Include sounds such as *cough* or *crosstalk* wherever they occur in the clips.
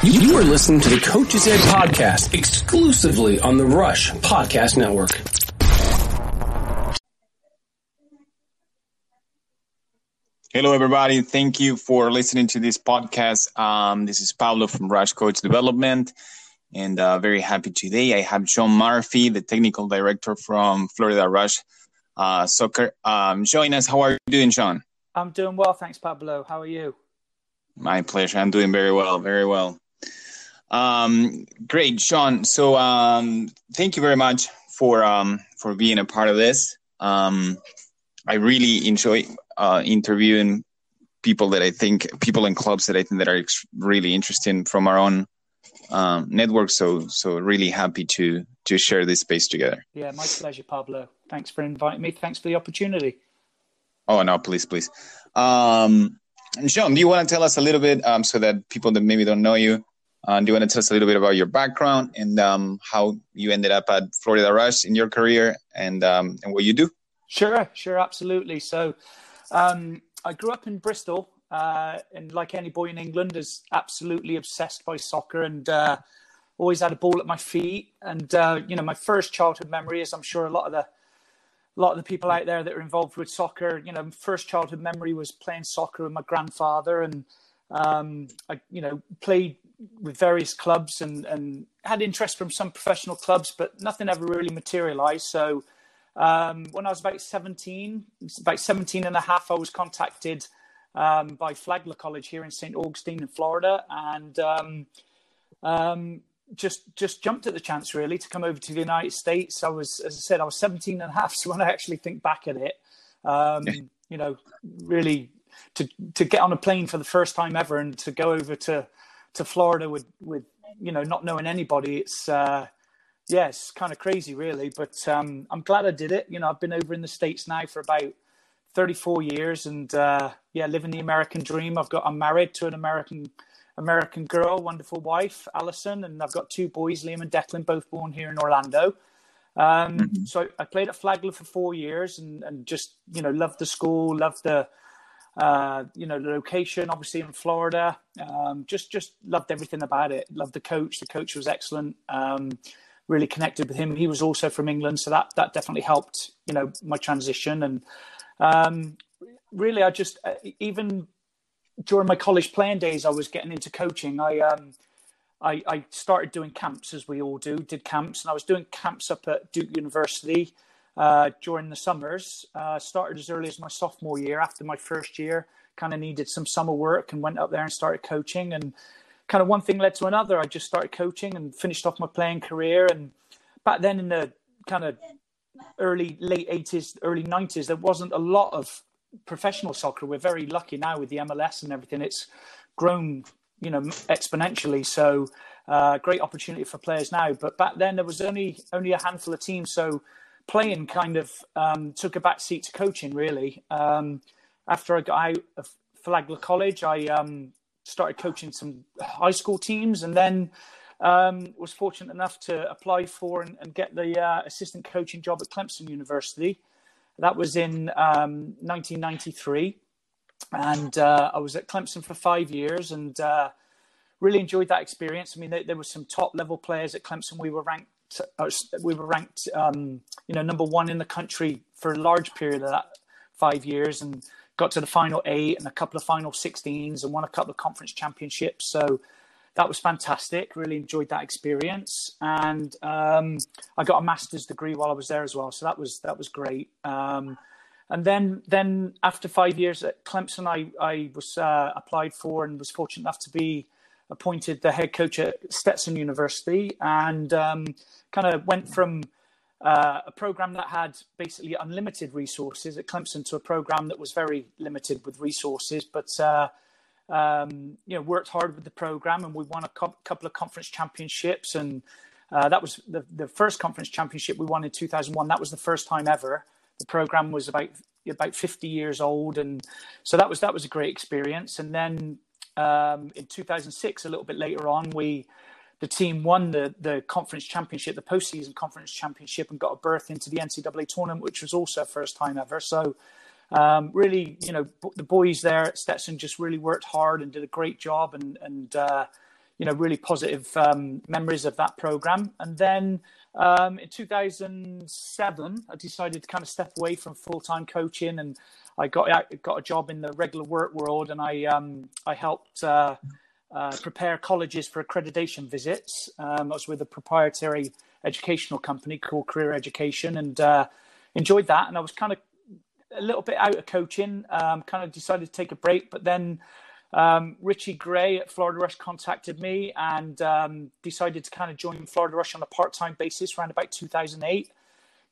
You are listening to the Coach's Ed podcast exclusively on the Rush Podcast Network. Hello, everybody. Thank you for listening to this podcast. Um, this is Pablo from Rush Coach Development, and uh, very happy today. I have Sean Murphy, the technical director from Florida Rush uh, Soccer. Um, join us. How are you doing, Sean? I'm doing well, thanks, Pablo. How are you? My pleasure. I'm doing very well, very well. Um, great, Sean. So, um, thank you very much for um, for being a part of this. Um, I really enjoy uh, interviewing people that I think people in clubs that I think that are really interesting from our own um, network. So, so really happy to to share this space together. Yeah, my pleasure, Pablo. Thanks for inviting me. Thanks for the opportunity. Oh no, please, please. Um, Sean, do you want to tell us a little bit um, so that people that maybe don't know you, uh, do you want to tell us a little bit about your background and um, how you ended up at Florida Rush in your career and um, and what you do? Sure, sure, absolutely. So, um, I grew up in Bristol, uh, and like any boy in England, is absolutely obsessed by soccer and uh, always had a ball at my feet. And uh, you know, my first childhood memory is, I'm sure a lot of the a lot of the people out there that are involved with soccer, you know, first childhood memory was playing soccer with my grandfather, and um, I, you know, played with various clubs and and had interest from some professional clubs, but nothing ever really materialized. So um, when I was about 17, about 17 and a half, I was contacted um, by Flagler College here in St. Augustine in Florida, and um, um just just jumped at the chance really to come over to the United States. I was, as I said, I was 17 and a half. *laughs* So when I actually think back at it, um, you know, really to to get on a plane for the first time ever and to go over to to Florida with with you know not knowing anybody, it's uh, yeah, it's kind of crazy really. But um, I'm glad I did it. You know, I've been over in the states now for about 34 years, and uh, yeah, living the American dream. I've got I'm married to an American American girl, wonderful wife, Allison, and I've got two boys, Liam and Declan, both born here in Orlando. Um, mm-hmm. So I played at Flagler for four years, and, and just you know loved the school, loved the uh, you know the location, obviously in Florida. Um, just just loved everything about it. Loved the coach. The coach was excellent. Um, really connected with him. He was also from England, so that that definitely helped. You know my transition and um, really I just uh, even during my college playing days, I was getting into coaching. I um, I, I, started doing camps as we all do. Did camps, and I was doing camps up at Duke University uh, during the summers. Uh, started as early as my sophomore year. After my first year, kind of needed some summer work, and went up there and started coaching. And kind of one thing led to another. I just started coaching and finished off my playing career. And back then, in the kind of early late 80s early 90s there wasn't a lot of professional soccer, we're very lucky now with the MLS and everything. It's grown, you know, exponentially. So uh, great opportunity for players now. But back then there was only only a handful of teams, so playing kind of um, took a back seat to coaching. Really, um, after I got out of Flagler College, I um, started coaching some high school teams, and then. Um, was fortunate enough to apply for and, and get the uh, assistant coaching job at Clemson University, that was in um, 1993. And uh, I was at Clemson for five years and uh, really enjoyed that experience. I mean, there, there, were some top level players at Clemson. We were ranked, uh, we were ranked, um, you know, number one in the country for a large period of that five years, and got to the final eight and a couple of final 16s, and won a couple of conference championships. So that was fantastic. Really enjoyed that experience, and um, I got a master's degree while I was there as well. So that was that was great. Um, and then then after five years at Clemson, I I was uh, applied for and was fortunate enough to be appointed the head coach at Stetson University, and um, kind of went from uh, a program that had basically unlimited resources at Clemson to a program that was very limited with resources, but uh, um, you know, worked hard with the program, and we won a co- couple of conference championships. And uh, that was the, the first conference championship we won in 2001. That was the first time ever. The program was about about 50 years old, and so that was that was a great experience. And then um, in 2006, a little bit later on, we the team won the the conference championship, the postseason conference championship, and got a berth into the NCAA tournament, which was also first time ever. So um, really, you know, the boys there at Stetson just really worked hard and did a great job, and and uh, you know, really positive um, memories of that program. And then um, in 2007, I decided to kind of step away from full time coaching, and I got got a job in the regular work world, and I um, I helped. Uh, uh, prepare colleges for accreditation visits. Um, I was with a proprietary educational company called Career Education and uh, enjoyed that. And I was kind of a little bit out of coaching, um, kind of decided to take a break. But then um, Richie Gray at Florida Rush contacted me and um, decided to kind of join Florida Rush on a part time basis around about 2008.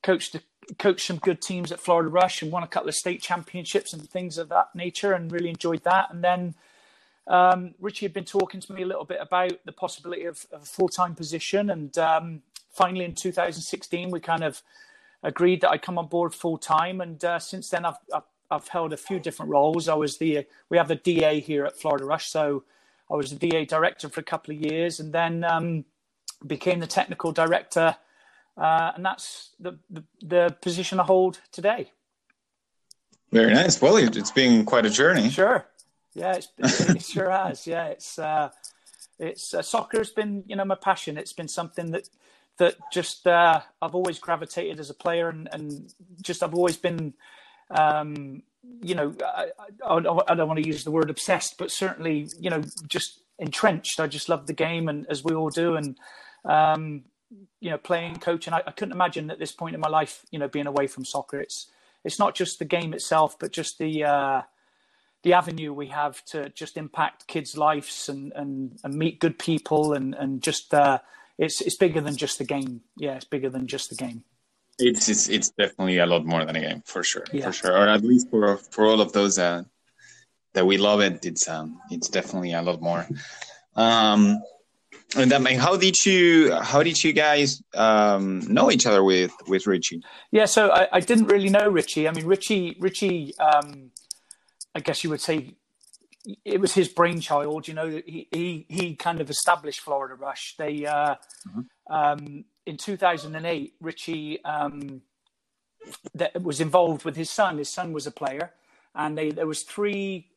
Coached, coached some good teams at Florida Rush and won a couple of state championships and things of that nature and really enjoyed that. And then um, Richie had been talking to me a little bit about the possibility of, of a full time position. And um, finally, in 2016, we kind of agreed that I'd come on board full time. And uh, since then, I've, I've, I've held a few different roles. I was the we have the DA here at Florida Rush, so I was the DA director for a couple of years, and then um, became the technical director. Uh, and that's the, the, the position I hold today. Very nice. Well, it's been quite a journey. Sure. Yeah, it sure has. Yeah, it's uh, it's uh, soccer's been you know my passion. It's been something that that just uh, I've always gravitated as a player, and, and just I've always been, um, you know, I, I, I, don't want to use the word obsessed, but certainly, you know, just entrenched. I just love the game, and as we all do, and um, you know, playing, coaching. I, I couldn't imagine at this point in my life, you know, being away from soccer. It's it's not just the game itself, but just the uh, the avenue we have to just impact kids' lives and and, and meet good people and and just. Uh, it's it's bigger than just the game. Yeah, it's bigger than just the game. It's it's it's definitely a lot more than a game for sure, yeah. for sure. Or at least for for all of those uh, that we love it, it's um it's definitely a lot more. Um, and that mean, how did you how did you guys um, know each other with with Richie? Yeah, so I, I didn't really know Richie. I mean, Richie Richie, um, I guess you would say it was his brainchild. You know, he he he kind of established Florida Rush. They uh, mm-hmm. um, in 2008, Richie um, that was involved with his son. His son was a player, and they there was three,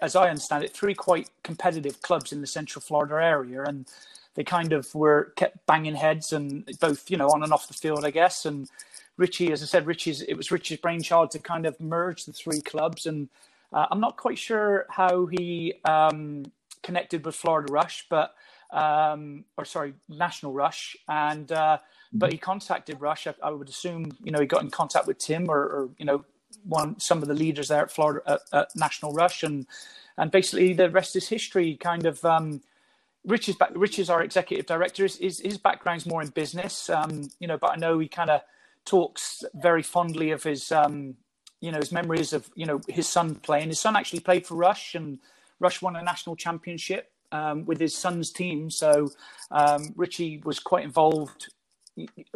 as I understand it, three quite competitive clubs in the Central Florida area, and they kind of were kept banging heads and both you know on and off the field, I guess. And Richie, as I said, Richie's it was Richie's brainchild to kind of merge the three clubs and uh, I'm not quite sure how he um, connected with Florida Rush, but um, or sorry, National Rush, and uh, but mm-hmm. he contacted Rush. I, I, would assume you know he got in contact with Tim or, or you know one some of the leaders there at Florida at, at, National Rush, and and basically the rest is history. Kind of. Um, Rich is back. Rich is our executive director. His, his, his background's more in business, um, you know, but I know he kind of talks very fondly of his um, you know his memories of you know his son playing. His son actually played for Rush, and Rush won a national championship um, with his son's team. So um, Richie was quite involved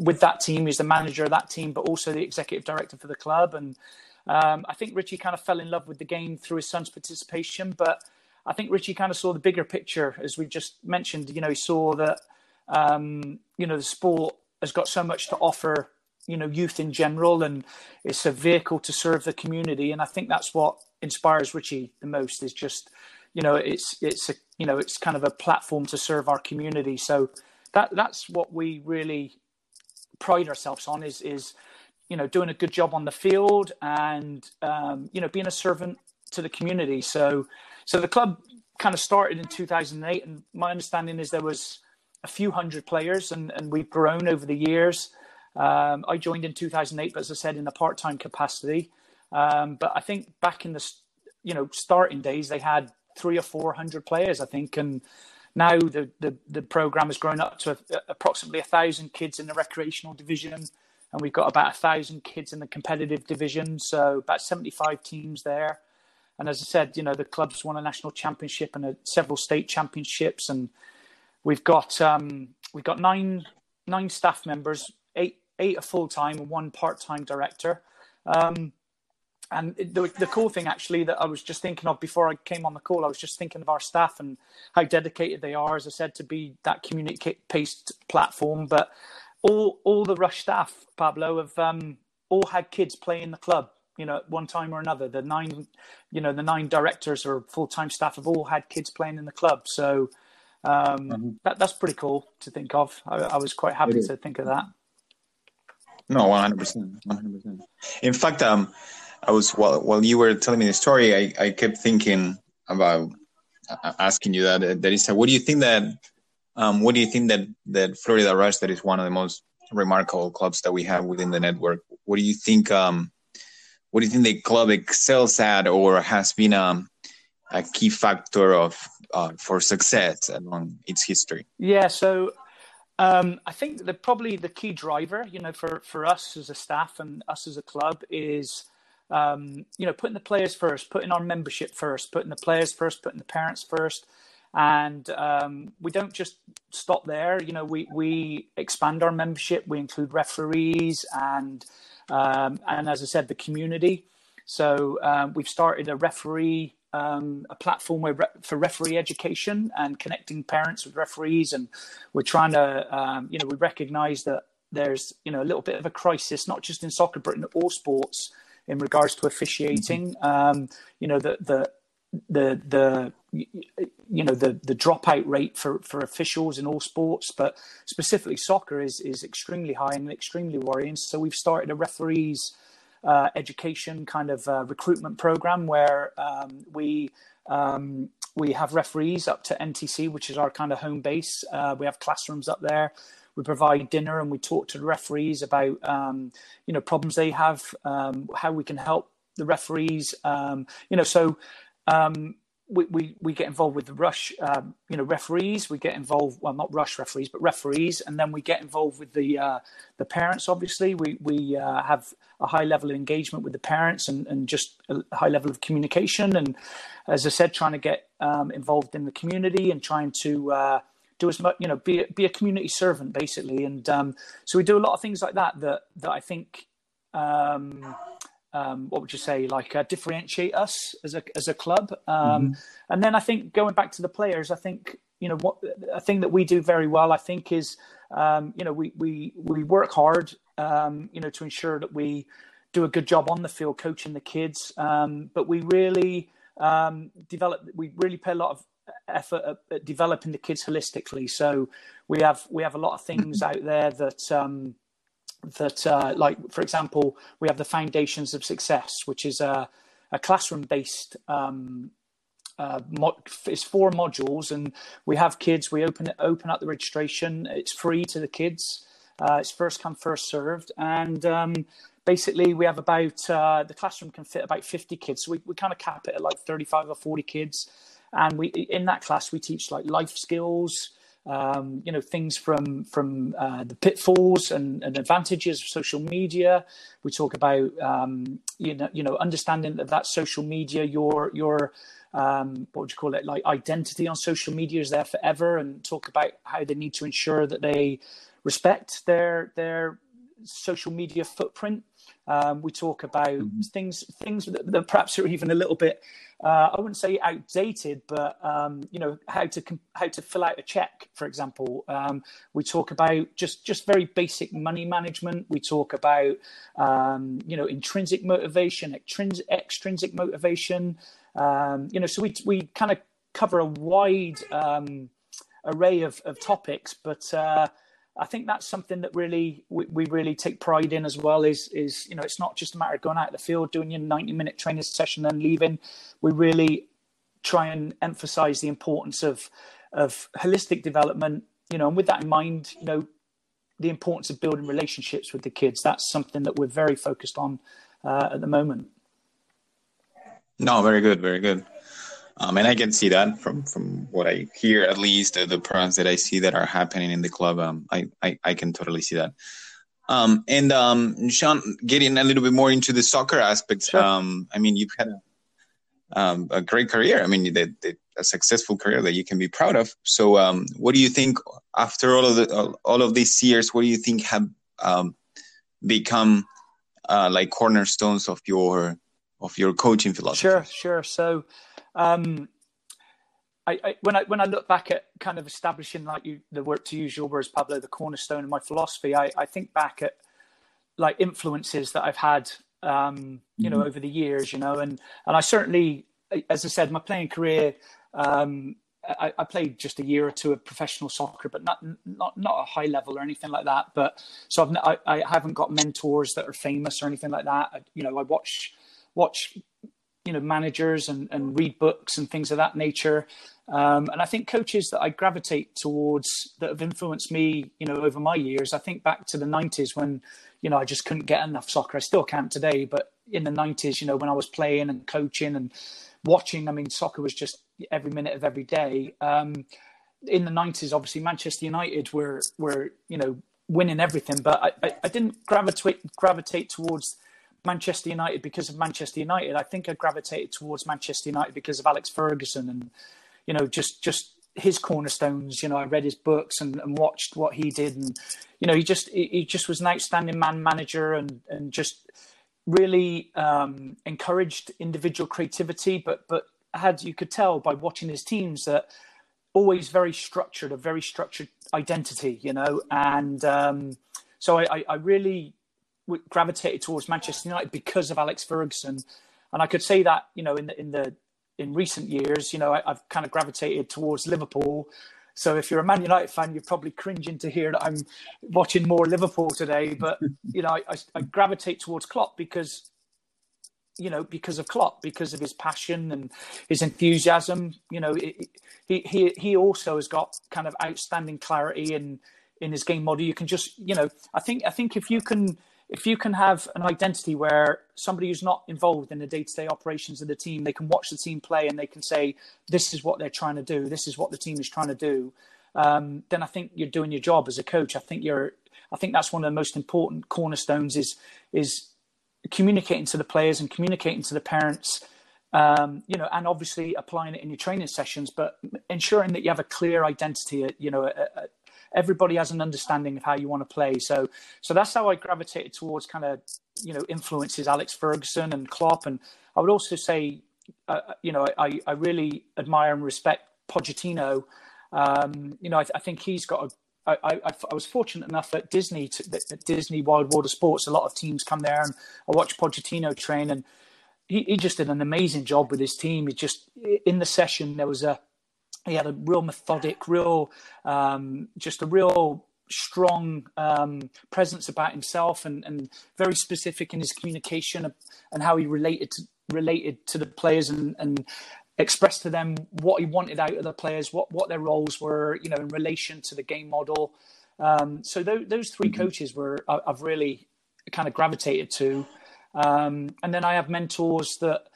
with that team. He's the manager of that team, but also the executive director for the club. And um, I think Richie kind of fell in love with the game through his son's participation. But I think Richie kind of saw the bigger picture, as we just mentioned. You know, he saw that um, you know the sport has got so much to offer you know youth in general and it's a vehicle to serve the community and i think that's what inspires richie the most is just you know it's it's a you know it's kind of a platform to serve our community so that that's what we really pride ourselves on is is you know doing a good job on the field and um, you know being a servant to the community. So so the club kind of started in 2008 and my understanding is there was a few hundred players and and we've grown over the years. Um, I joined in 2008, but as I said, in a part-time capacity. Um, but I think back in the you know starting days, they had three or four hundred players, I think, and now the the, the program has grown up to a, approximately a thousand kids in the recreational division, and we've got about a thousand kids in the competitive division. So about 75 teams there. And as I said, you know the club's won a national championship and a, several state championships, and we've got um, we've got nine nine staff members, eight eight a full time and one part time director. Um, and the, the cool thing, actually, that I was just thinking of before I came on the call, I was just thinking of our staff and how dedicated they are, as I said, to be that community-based platform. But all all the Rush staff, Pablo, have um, all had kids playing the club. You know, at one time or another. The nine, you know, the nine directors or full-time staff have all had kids playing in the club. So um, mm-hmm. that that's pretty cool to think of. I, I was quite happy to think of that. No, one hundred percent, one hundred percent. In fact, um, I was while while you were telling me the story, I, I kept thinking about uh, asking you that. That is, what do you think that, um, what do you think that that Florida Rush, that is one of the most remarkable clubs that we have within the network. What do you think? Um, what do you think the club excels at, or has been um, a key factor of uh, for success along its history? Yeah, so um, I think that probably the key driver, you know, for for us as a staff and us as a club is, um, you know, putting the players first, putting our membership first, putting the players first, putting the parents first, and um, we don't just stop there. You know, we we expand our membership. We include referees and um, and as I said, the community. So um, we've started a referee um, a platform where re- for referee education and connecting parents with referees, and we're trying to, um, you know, we recognise that there's, you know, a little bit of a crisis, not just in soccer, but in all sports, in regards to officiating. Mm-hmm. Um, you know, the the the the you know the the dropout rate for for officials in all sports, but specifically soccer is is extremely high and extremely worrying. So we've started a referees uh, education kind of uh, recruitment program where um, we um, we have referees up to NTC, which is our kind of home base. Uh, we have classrooms up there. We provide dinner and we talk to the referees about um, you know problems they have, um, how we can help the referees. Um, you know, so um, we, we, we get involved with the rush, um, you know, referees. We get involved, well, not rush referees, but referees, and then we get involved with the uh, the parents. Obviously, we we uh, have a high level of engagement with the parents and, and just a high level of communication. And as I said, trying to get um, involved in the community and trying to uh, do as much, you know, be be a community servant basically. And um, so we do a lot of things like that that that I think. Um, what would you say, like uh, differentiate us as a as a club. Um, mm-hmm. And then I think going back to the players, I think you know what a thing that we do very well. I think is um, you know we we we work hard, um, you know, to ensure that we do a good job on the field coaching the kids. Um, but we really um, develop. We really pay a lot of effort at, at, developing the kids holistically. So we have we have a lot of things *laughs* out there that um, that, uh, like for example, we have the Foundations of Success, which is a, a classroom-based. Um, uh, it's four modules, and we have kids. We open it, open up the registration. It's free to the kids. Uh, it's first come, first served, and um, basically we have about uh, the classroom can fit about 50 kids. So we, we kind of cap it at like 35 or 40 kids, and we in that class we teach like life skills um, you know things from from uh, the pitfalls and, and, advantages of social media. We talk about um, you know you know understanding that that social media your your um, what would you call it like identity on social media is there forever, and talk about how they need to ensure that they respect their their social media footprint. Um, we talk about mm-hmm. things things that, that, perhaps are even a little bit uh, I wouldn't say outdated, but um, you know how to how to fill out a check, for example. Um, we talk about just just very basic money management. We talk about um, you know intrinsic motivation, extrinsic, extrinsic motivation. Um, you know, so we we kind of cover a wide um, array of, of topics, but uh, I think that's something that really we, we, really take pride in as well. Is is you know it's not just a matter of going out the field doing your ninety minute training session and leaving. We really try and emphasise the importance of of holistic development. You know, and with that in mind, you know, the importance of building relationships with the kids. That's something that we're very focused on uh, at the moment. No, very good, very good. Um, and I can see that from from what I hear, at least uh, the programs that I see that are happening in the club. Um, I, I, I can totally see that. Um, and um, Sean, getting a little bit more into the soccer aspects. Sure. Um, I mean, you've had a, um, a great career. I mean, the, the, a successful career that you can be proud of. So, um, what do you think after all of the all of these years? What do you think have um, become uh, like cornerstones of your of your coaching philosophy? Sure, sure. So um, I, I, when I when I look back at kind of establishing like you the work to use your words, Pablo, the cornerstone of my philosophy, I, I think back at like influences that I've had, um, you mm-hmm. know, over the years, you know, and and I certainly, as I said, my playing career um, I, I, played just a year or two of professional soccer, but not not not a high level or anything like that. But so I've, I, I haven't got mentors that are famous or anything like that. I, you know, I watch watch you know managers and, and read books and things of that nature. Um, and I think coaches that I gravitate towards that have influenced me, you know, over my years. I think back to the '90s when, you know, I just couldn't get enough soccer. I still can't today, but in the '90s, you know, when I was playing and coaching and watching, I mean, soccer was just every minute of every day. Um, in the '90s, obviously, Manchester United were were you know winning everything, but I, I, I didn't gravitate gravitate towards Manchester United because of Manchester United. I think I gravitated towards Manchester United because of Alex Ferguson and you know just just his cornerstones. You know, I read his books and, and watched what he did, and you know he just he just was an outstanding man manager and and just really um, encouraged individual creativity, but but had you could tell by watching his teams that always very structured, a very structured identity, you know, and um, so I, I really gravitated towards Manchester United because of Alex Ferguson, and I could say that you know in the in the in recent years, you know, I, have kind of gravitated towards Liverpool. So if you're a Man United fan, you're probably cringing to hear that I'm watching more Liverpool today. But *laughs* you know, I, I, I gravitate towards Klopp because you know, because of Klopp, because of his passion and his enthusiasm. You know, it, he he he also has got kind of outstanding clarity in in his game model. You can just, you know, I think I think if you can if you can have an identity where somebody who's not involved in the day-to-day operations of the team they can watch the team play and they can say this is what they're trying to do. This is what the team is trying to do um, then i think you're doing your job as a coach. I think you're i think that's one of the most important cornerstones is is communicating to the players and communicating to the parents um, you know and obviously applying it in your training sessions but ensuring that you have a clear identity you know a, a, everybody has an understanding of how you want to play. So so that's how I gravitated towards kind of you know influences Alex Ferguson and Klopp, and I would also say uh, you know I I really admire and respect Pochettino. Um, you know I, I, think he's got a I, I, I, was fortunate enough at Disney, to, at Disney Wide World Sports. A lot of teams come there, and I watched Pochettino train, and he, he just did an amazing job with his team. He just in the session there was a he had a real methodic, real, um, just a real strong um, presence about himself and, and very specific in his communication and how he related to, related to the players and, and expressed to them what he wanted out of the players, what, what their roles were, you know, in relation to the game model. Um, so th- those 3 mm-hmm. coaches were I've really kind of gravitated to, um, and then I have mentors that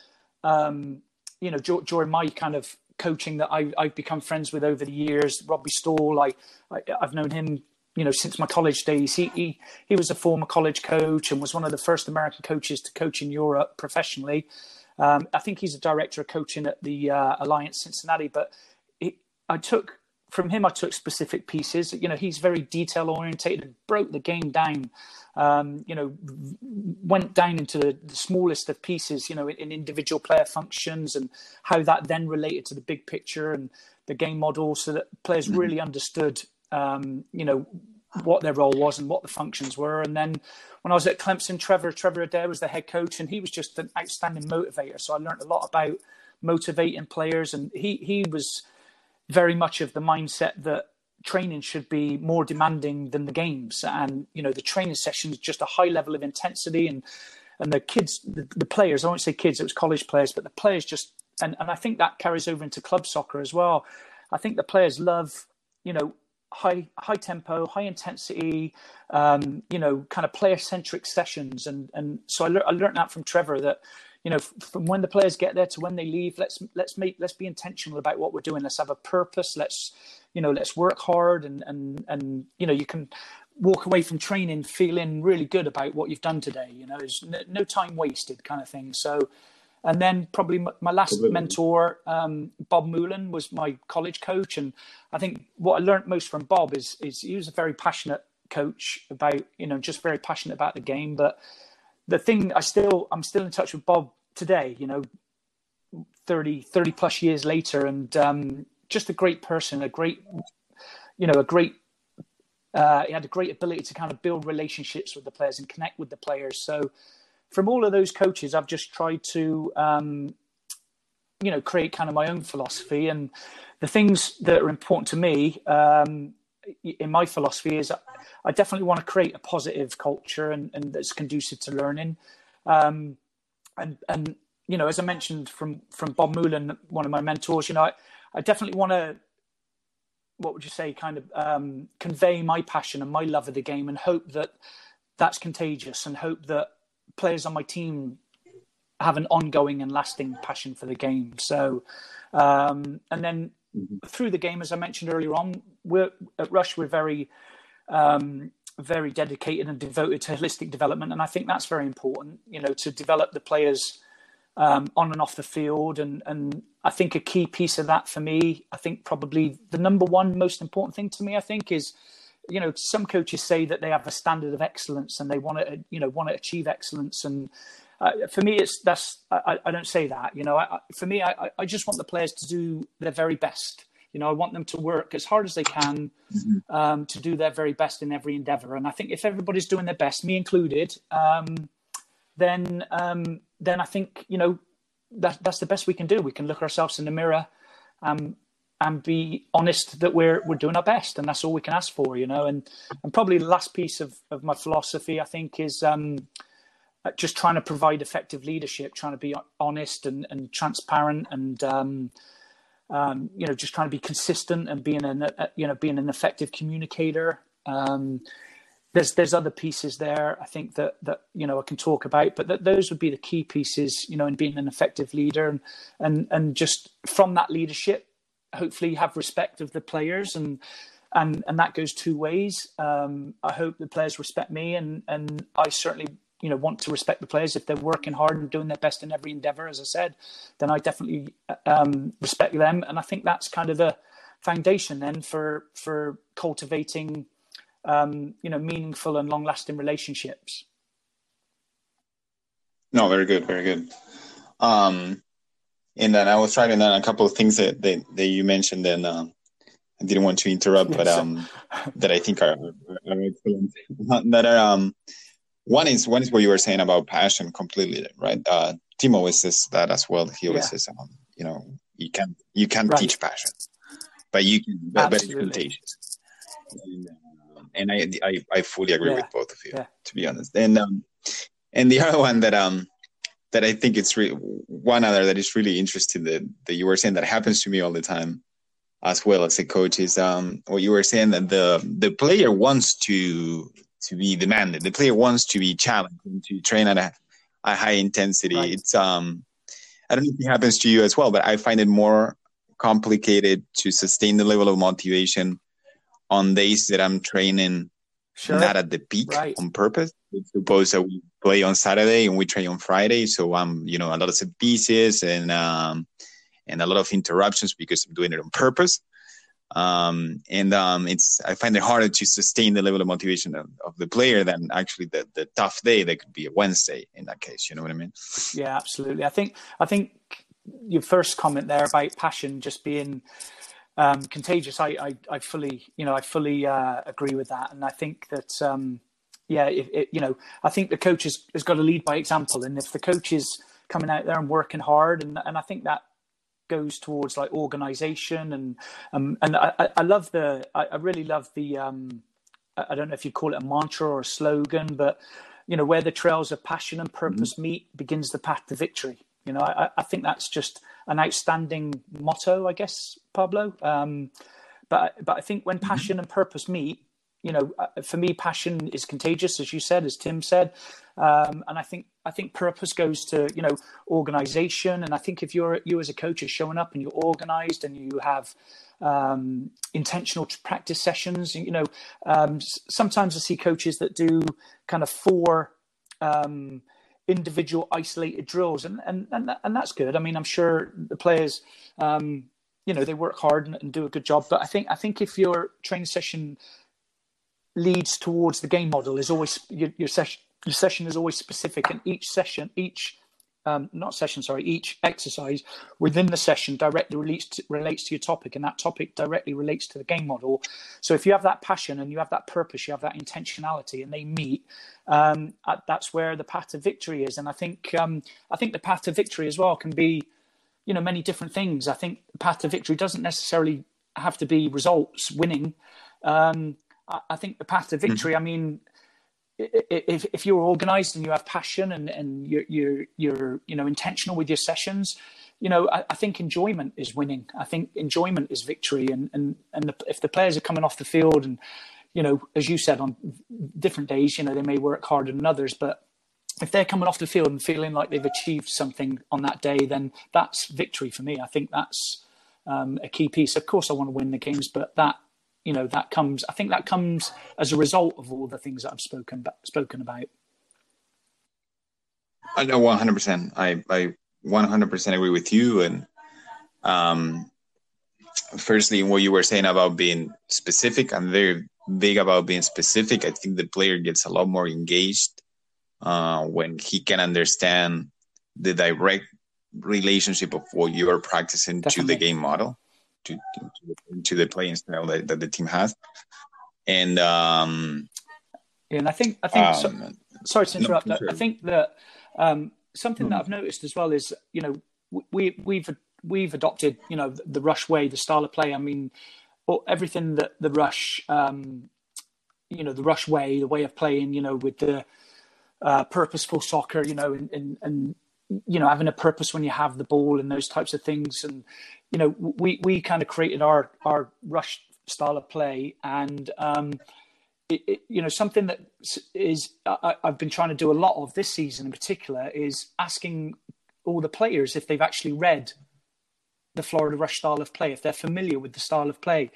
um, you know during my kind of coaching that I, have become friends with over the years. Robbie Stall, I, I have known him, you know, since my college days. He, he he was a former college coach and was one of the first American coaches to coach in Europe professionally. Um, I think he's a director of coaching at the uh, Alliance Cincinnati. But I took from him, I took specific pieces. You know, he's very detail orientated and broke the game down um, you know, went down into the, the, smallest of pieces, you know, in, in, individual player functions and how that then related to the big picture and the game model so that players mm-hmm. really understood, um, you know, what their role was and what the functions were. And then when I was at Clemson, Trevor, Trevor Adair was the head coach and he was just an outstanding motivator. So I learned a lot about motivating players and he, he was very much of the mindset that training should be more demanding than the games. And you know the training sessions just a high level of intensity and and the kids the, the, players i won't say kids it was college players but the players just and, and i think that carries over into club soccer as well. I think the players love you know high high tempo high intensity um, you know kind of player centric sessions. And and so I, le- I learned that from trevor that you know from when the players get there to when they leave let's let's make let's be intentional about what we're doing. Let's have a purpose. Let's you know let's work hard and and and you know you can walk away from training feeling really good about what you've done today you know there's no, no time wasted kind of thing. So and then probably my last Absolutely. mentor um, bob Moulin was my college coach. And i think what i learned most from bob is is he was a very passionate coach about you know just very passionate about the game. But the thing i still i'm still in touch with bob today you know 30 30 plus years later and um, just a great person, a great, you know, a great. Uh, he had a great ability to kind of build relationships with the players and connect with the players. So, from all of those coaches, I've just tried to, um, you know, create kind of my own philosophy. And the things that are important to me um, in my philosophy is I definitely want to create a positive culture and, and that's conducive to learning. Um, and and you know, as I mentioned from from Bob Moulin, one of my mentors, you know, I, I definitely want to what would you say kind of um, convey my passion and my love of the game and hope that that's contagious and hope that players on my team have an ongoing and lasting passion for the game so um, and then mm-hmm. through the game as i mentioned earlier on we're at rush we're very um, very dedicated and devoted to holistic development and i think that's very important you know to develop the players um, on and off the field. And, and I think a key piece of that for me, I think probably the number one most important thing to me, I think, is you know some coaches say that they have a standard of excellence and they want to you know want to achieve excellence and uh, for me it's that's I, I, don't say that you know I, for me I, I just want the players to do their very best you know i want them to work as hard as they can mm-hmm. um, to do their very best in every endeavor and i think if everybody's doing their best me included um, then um, then I think you know that that's the best we can do. We can look ourselves in the mirror um, and be honest that we're we're doing our best, and that's all we can ask for. You know, and and probably the last piece of of my philosophy, I think, is. Um, just trying to provide effective leadership, trying to be honest and, and transparent, and um, um, you know, just trying to be consistent and being an you know being an effective communicator. Um, there's there's other pieces there I think that that you know I can talk about, but that those would be the key pieces, you know, in being an effective leader and and and just from that leadership, hopefully have respect of the players and and and that goes two ways. Um, I hope the players respect me, and and I certainly you know want to respect the players if they're working hard and doing their best in every endeavor. As I said, then I definitely um, respect them, and I think that's kind of the foundation then for for cultivating um, you know, meaningful and long-lasting relationships. No, very good, very good. Um, and then I was writing down a couple of things that that, that you mentioned, and um, I didn't want to interrupt, but um, that I think are, are excellent. *laughs* that are um, one is one is what you were saying about passion completely, right? Uh, Tim always says that as well. He always yeah. says, um, you know, you can you can't right. teach passion, but you can, but, but it's contagious. And, uh, and I I, I fully agree yeah. with both of you, yeah. to be honest. And um, and the *laughs* other one that um that I think it's re- one other that is really interesting that that you were saying that happens to me all the time, as well as a coach is um what you were saying that the the player wants to to be demanded. The player wants to be challenged and to train at a, a high intensity. Right. It's um I don't know if it happens to you as well, but I find it more complicated to sustain the level of motivation on days that I'm training sure. not at the peak right. on purpose. Suppose that we play on Saturday and we train on Friday, so I'm you know a lot of set pieces and um, and a lot of interruptions because I'm doing it on purpose. Um, and um, it's I find it harder to sustain the level of motivation of, of, the player than actually the, the tough day that could be a Wednesday in that case. You know what I mean? Yeah, absolutely. I think I think your first comment there about passion just being um, contagious. I, I, I, fully, you know, I fully uh, agree with that, and I think that, um, yeah, it, it, you know, I think the coach has, has got to lead by example, and if the coach is coming out there and working hard, and and I think that goes towards like organization and um, and I, I love the I, I really love the um, I don't know if you call it a mantra or a slogan, but you know where the trails of passion and purpose mm-hmm. meet begins the path to victory. You know, I, I think that's just an outstanding motto, I guess, Pablo. Um, but but I think when mm-hmm. passion mm-hmm. and purpose meet, you know, uh, for me, passion is contagious, as you said, as Tim said, um, and I think I think purpose goes to you know organization, and I think if you're you as a coach are showing up and you're organized and you have um, intentional practice sessions, you know, um, sometimes I see coaches that do kind of four. Um, individual isolated drills, and and and, and that's good. I mean, I'm sure the players, um, you know, they work hard and, and, do a good job. But I think I think if your training session leads towards the game model, is always your, your session your session is always specific, and each session, each um, not session, sorry, each exercise within the session directly relates to, relates to your topic, and that topic directly relates to the game model. So if you have that passion and you have that purpose, you have that intentionality, and they meet, um, that's where the path to victory is. And I think um, I think the path to victory as well can be, you know many different things. I think the path to victory doesn't necessarily have to be results, winning. Um, I, I, think the path to mm-hmm. victory. Mm-hmm. I mean, if if you're organised and you have passion and and you're you're you're you know intentional with your sessions, you know I, I think enjoyment is winning. I think enjoyment is victory. And and and the, if the players are coming off the field and you know as you said on different days, you know they may work harder than others, but if they're coming off the field and feeling like they've achieved something on that day, then that's victory for me. I think that's um, a key piece. Of course, I want to win the games, but that you know that comes. I think that comes as a result of all the things that I've spoken spoken about. I know one hundred percent. I I one hundred percent agree with you. And um, firstly, what you were saying about being specific, I'm very big about being specific. I think the player gets a lot more engaged uh, when he can understand the direct relationship of what you are practicing Definitely. to the game model, to, to, the playing style that, that, the team has. And um, yeah, and I think I think um, so, sorry to interrupt. No, sure. I think that um, something mm. that I've noticed as well is you know we we've we've adopted you know the rush way, the style of play. I mean, everything that the rush, um, you know, the rush way, the way of playing, you know, with the uh, purposeful soccer, you know, and, and, and you know having a purpose when you have the ball and those types of things. And you know, we we kind of created our our rush style of play, and um, it, it, you know something that is I, I've been trying to do a lot of this season in particular is asking all the players if they've actually read the Florida Rush style of play, if they're familiar with the style of play.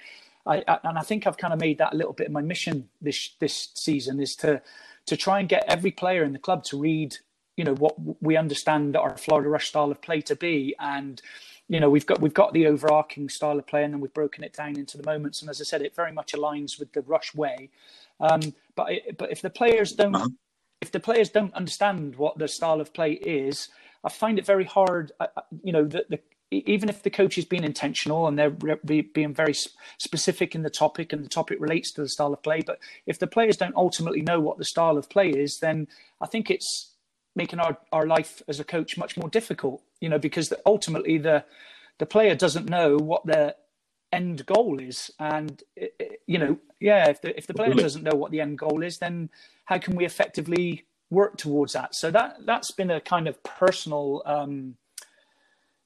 I, I, and I think I've kind of made that a little bit of my mission this this season is to to try and get every player in the club to read, you know, what we understand our Florida Rush style of play to be, and you know, we've got we've got the overarching style of play, and then we've broken it down into the moments. And as I said, it very much aligns with the Rush way. Um, but but if the players don't uh-huh. if the players don't understand what the style of play is, I find it very hard. Uh, uh you know, that the even if the coach is being intentional and they're being very specific in the topic and the topic relates to the style of play, but if the players don't ultimately know what the style of play is, then I think it's making our, our life as a coach much more difficult, you know, because ultimately the the player doesn't know what their end goal is. And, you know, yeah, if the, if the player doesn't know what the end goal is, then how can we effectively work towards that? So that, that's been a kind of personal, um,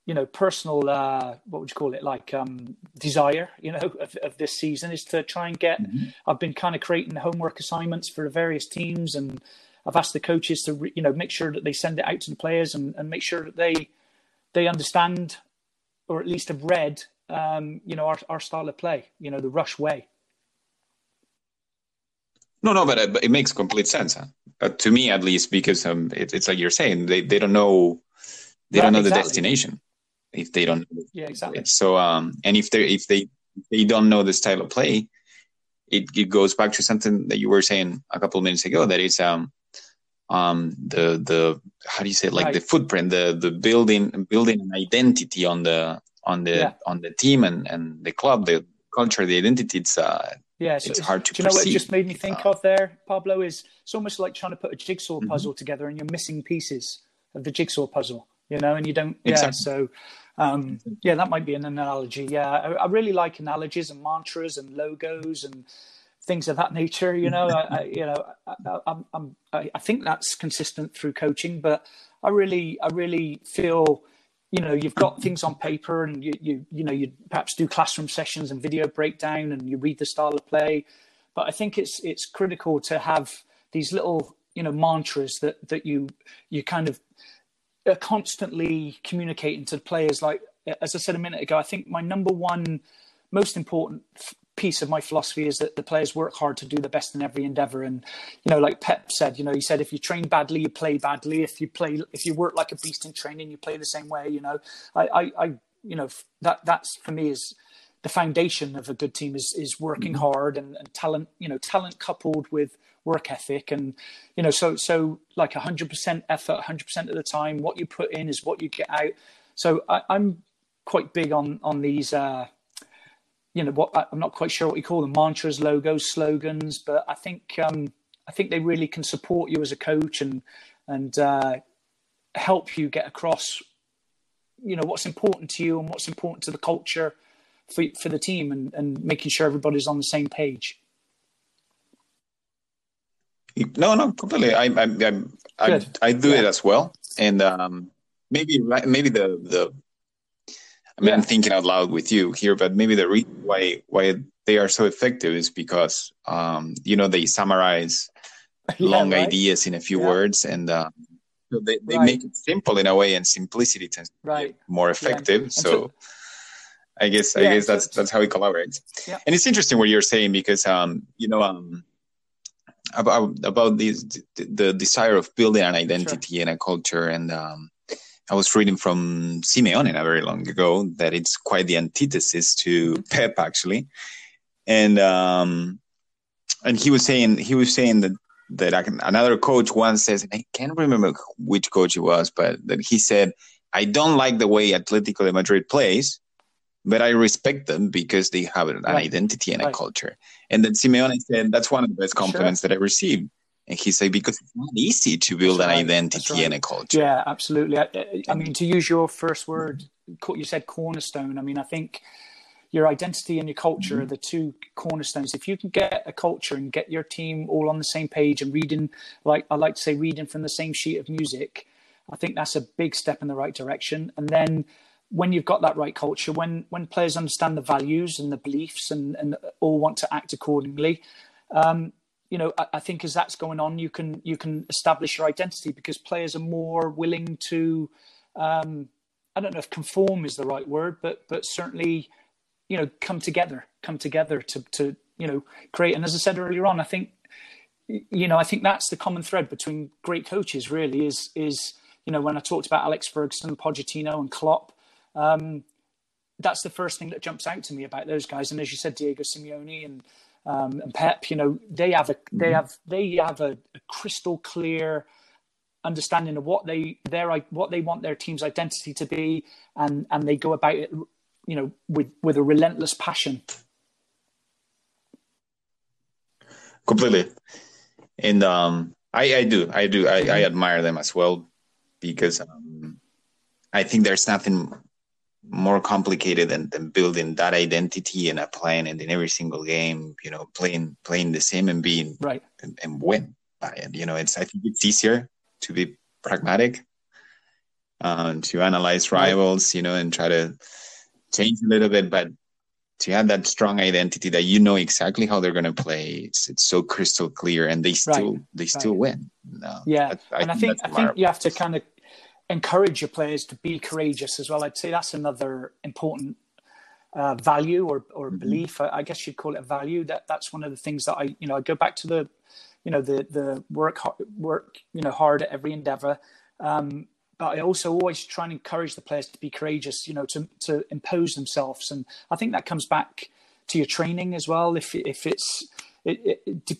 you know personal uh, what would you call it like um, desire you know of, of, this season is to try and get mm-hmm. i've been kind of creating homework assignments for the various teams and i've asked the coaches to re, you know make sure that they send it out to the players and, and make sure that they they understand or at least have read um, you know our, our style of play you know the rush way no no but, uh, but it makes complete sense huh? uh, to me at least because um, it, it's like you're saying they, they don't know they right, don't know exactly. the destination if they don't yeah exactly so um and if they if they if they don't know the style of play it, it goes back to something that you were saying a couple of minutes ago that is um um the the how do you say it? like right. the footprint the the building building an identity on the on the yeah. on the team and and the club the culture the identity it's uh yeah, so it's, hard to. Do you know what it just made me think uh, of there, Pablo? Is it's almost like trying to put a jigsaw mm-hmm. puzzle mm-hmm. together, and you're missing pieces of the jigsaw puzzle. You know, and you don't. Exactly. Yeah, so um, yeah, that might be an analogy. Yeah, I, I, really like analogies and mantras and logos and things of that nature. You know, I, I *laughs* you know, I, I'm, I, I think that's consistent through coaching, but I really, I really feel, you know, you've got things on paper and you, you, you know, you perhaps do classroom sessions and video breakdown and you read the style of play, but I think it's it's critical to have these little, you know, mantras that that you you kind of are constantly communicating to players. Like as I said a minute ago, I think my number one most important piece of my philosophy is that the players work hard to do the best in every endeavor. And you know like pep said you know he said if you train badly you play badly. If you play if you work like a beast in training you play the same way you know. I i, I you know that that's for me is the foundation of a good team is is working mm-hmm. hard and, and talent you know talent coupled with work ethic. And you know so so like 100% effort 100% of the time what you put in is what you get out. So I, am quite big on on these uh you know what i'm not quite sure what you call them mantras logos slogans but i think um i think they really can support you as a coach and and uh help you get across you know what's important to you and what's important to the culture for for the team, and, and making sure everybody's on the same page. No, no, completely. I I I, I, I do yeah. it as well, and um, maybe maybe the the. I mean, yeah. I'm thinking out loud with you here, but maybe the reason why why they are so effective is because um, you know they summarize *laughs* yeah, long right? ideas in a few words, and uh, they they right. make it simple in a way, and simplicity tends to be more effective. So, so. I guess I guess that's that's how we collaborate. Yeah. And it's interesting what you're saying because um, you know um, about about this the desire of building an identity sure. and a culture and um, I was reading from Simeone a very long ago that it's quite the antithesis to mm-hmm. Pep actually, and um, and he was saying he was saying that that another coach once says and I can't remember which coach it was, but that he said I don't like the way Atletico de Madrid plays, but I respect them because they have an right. identity and right. a culture. And then Simeone said, that's one of the best compliments sure. that I received. And he said, because it's not easy to build that's an right. identity and a culture. Yeah, absolutely. I, I, mean, to use your first word, you said cornerstone. I mean, I think your identity and your culture mm-hmm. are the two cornerstones. If you can get a culture and get your team all on the same page and reading, like I like to say, reading from the same sheet of music, I think that's a big step in the right direction. And then when you've got that right culture, when when players understand the values and the beliefs and, and all want to act accordingly, um, you know, I, I, think as that's going on, you can you can establish your identity because players are more willing to, um, I don't know if conform is the right word, but but certainly, you know, come together, come together to to you know create. And as I said earlier on, I think, you know, I think that's the common thread between great coaches. Really, is is you know when I talked about Alex Ferguson, Pochettino, and Klopp um, that's the first thing that jumps out to me about those guys. And as you said, Diego Simeone and um, and Pep, you know, they have a they mm-hmm. have they have a, a, crystal clear understanding of what they their what they want their team's identity to be, and and they go about it, you know, with with a relentless passion. Completely, and um, I I do I do I, I mm-hmm. admire them as well because um, I think there's nothing more complicated than, than building that identity and applying it in every single game you know playing playing the same and being right and, and win by it you know it's i think it's easier to be pragmatic um, to analyze rivals you know and try to change a little bit but to have that strong identity that you know exactly how they're going to play it's, it's so crystal clear and they still right. they still right. win no, yeah I, I and i think i think you have to kind of encourage your players to be courageous as well. I'd say that's another important uh, value or, or mm-hmm. belief. I, I, guess you'd call it a value. That that's one of the things that I, you know, I go back to the, you know, the the work work, you know, hard at every endeavor. Um, but I also always try and encourage the players to be courageous, you know, to to impose themselves, and I think that comes back to your training as well. If if it's it, it,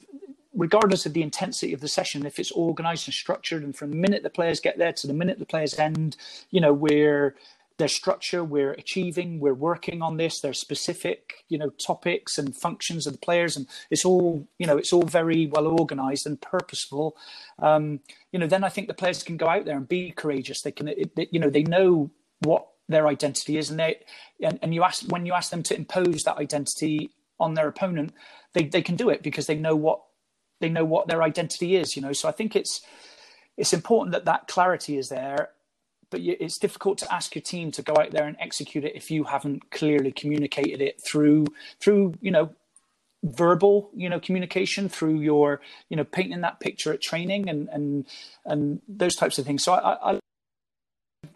regardless of the intensity of the session, if it's organized and structured, and from the minute the players get there to the minute the players end, you know, we're their structure, we're achieving, we're working on this. There's specific, you know, topics and functions of the players, and it's all, you know, it's all very well organized and purposeful. Um, you know, then I think the players can go out there and be courageous. They can, it, you know, they know what their identity is, and they, and, and you ask when you ask them to impose that identity on their opponent, they they can do it because they know what they know what their identity is you know? So i think it's it's important that that clarity is there but it's difficult to ask your team to go out there and execute it if you haven't clearly communicated it through through you know verbal you know communication through your you know painting that picture at training and and and those types of things. So i, I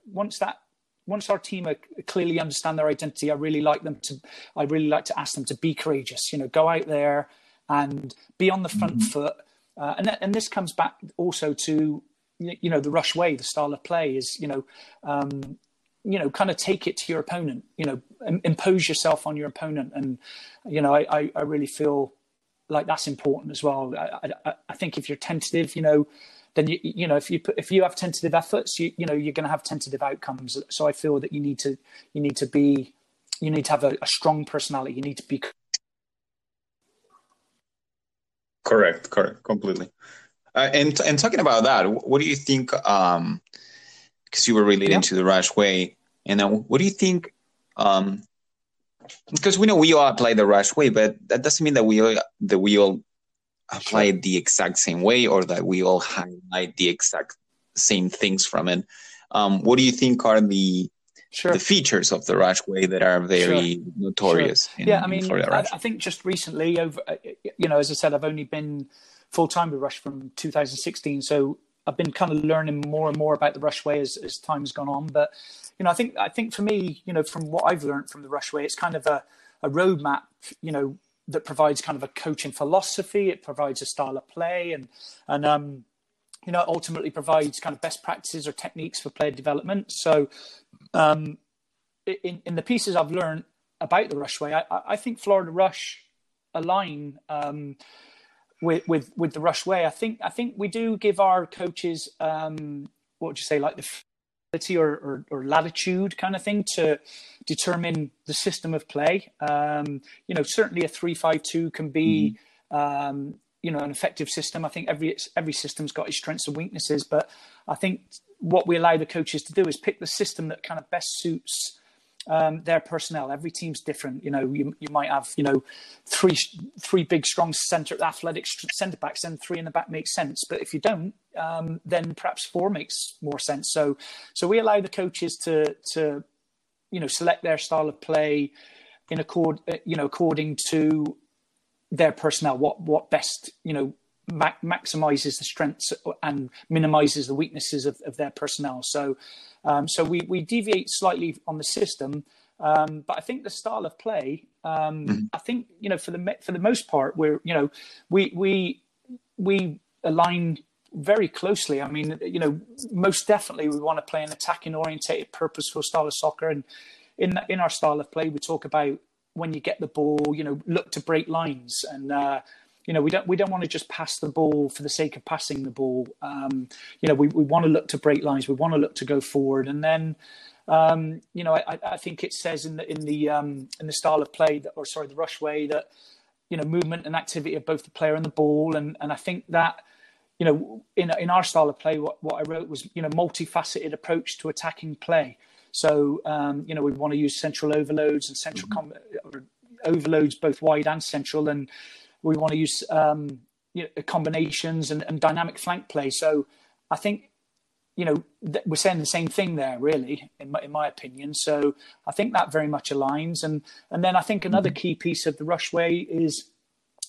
once that once our team clearly understand their identity i really like them to i really like to ask them to be courageous you know go out there and be on the front mm-hmm. foot. Uh, and and this comes back also to you know the rush way, the style of play is you know um, you know kind of take it to your opponent, you know impose yourself on your opponent, and you know I I, really feel like that's important as well. I, I, I think if you're tentative, you know then you you know if you put, if you have tentative efforts you you know you're going to have tentative outcomes so i feel that you need to you need to be you need to have a, a strong personality you need to be Correct, correct, completely. Uh, and and talking about that, what do you think? Um, because you were relating yeah. to the Rush Way, And what do you think? Um, because we know we all apply the rush way, but that doesn't mean that we all, that we all apply sure. it the exact same way or that we all highlight the exact same things from it. Um, what do you think are the sure. the features of the rush way that are very sure. notorious? Sure. In, yeah, I mean, I, I, think just recently, over uh, you know, as I said, I've only been full time with Rush from 2016, so I've been kind of learning more and more about the Rush way as, as time's gone on. But you know, I think I think for me, you know, from what I've learned from the Rush way, it's kind of a, a roadmap, you know, that provides kind of a coaching philosophy. It provides a style of play, and and um, you know, ultimately provides kind of best practices or techniques for player development. So, um, in in the pieces I've learned about the rushway, I, I think Florida Rush align um, with with with the rushway. I think I think we do give our coaches um, what would you say like the or, or, or, latitude kind of thing to determine the system of play. Um, you know, certainly a three-five-two can be, mm-hmm. um, you know, an effective system. I think every every system's got its strengths and weaknesses, but I think what we allow the coaches to do is pick the system that kind of best suits um, their personnel. Every team's different. You know, you, you might have you know three three big strong centre athletic centre backs, and three in the back makes sense. But if you don't, um, then perhaps four makes more sense. So so we allow the coaches to to you know select their style of play in accord you know according to their personnel. What what best you know ma- maximizes the strengths and minimizes the weaknesses of, of their personnel. So um, so we, we deviate slightly on the system, um, but I think the style of play, um, mm-hmm. I think you know for the for the most part, we're you know we we we align very closely. I mean, you know, most definitely we want to play an attacking orientated, purposeful style of soccer, and in in our style of play, we talk about when you get the ball, you know, look to break lines and. Uh, you know, we don't we don't want to just pass the ball for the sake of passing the ball. Um, you know, we, we want to look to break lines. We want to look to go forward, and then um, you know, I, I, think it says in the in the um, in the style of play that, or sorry, the rush way that you know movement and activity of both the player and the ball, and and I think that you know in in our style of play, what what I wrote was you know multifaceted approach to attacking play. So um, you know we want to use central overloads and central mm-hmm. com- overloads both wide and central, and we want to use um, you know, combinations and, and, dynamic flank play. So I think you know th- we're saying the same thing there, really, in my, in my opinion. So I think that very much aligns. And and then I think another mm-hmm. key piece of the rush way is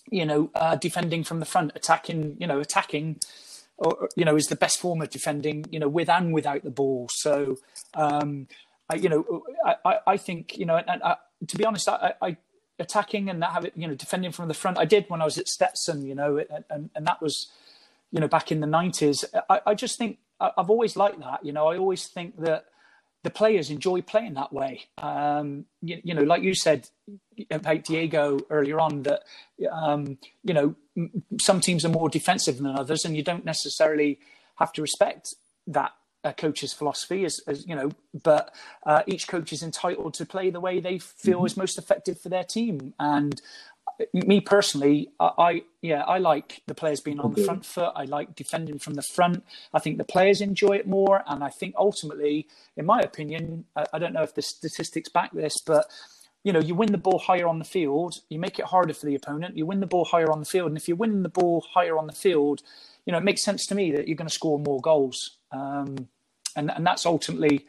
you know uh, defending from the front, attacking. You know, attacking. Or, you know, is the best form of defending. You know, with and without the ball. So, um, I, you know, I, I think you know, and, and I, to be honest, I, I attacking and that have it, you know, defending from the front. I did when I was at Stetson, you know, and, and that was, you know, back in the nineties. I, I just think I've always liked that. You know, I always think that the players enjoy playing that way. Um, you, you, know, like you said about Diego earlier on, that um, you know some teams are more defensive than others, and you don't necessarily have to respect that a coach's philosophy as, as you know but uh, each coach is entitled to play the way they feel mm-hmm. is most effective for their team. And uh, me personally I, I, yeah i like the players being on the front foot. I like defending from the front. I think the players enjoy it more. And i think ultimately in my opinion i, I don't know if the statistics back this but you know, you win the ball higher on the field, you make it harder for the opponent. You win the ball higher on the field, and if you're winning the ball higher on the field, you know, it makes sense to me that you're going to score more goals. Um, and and that's ultimately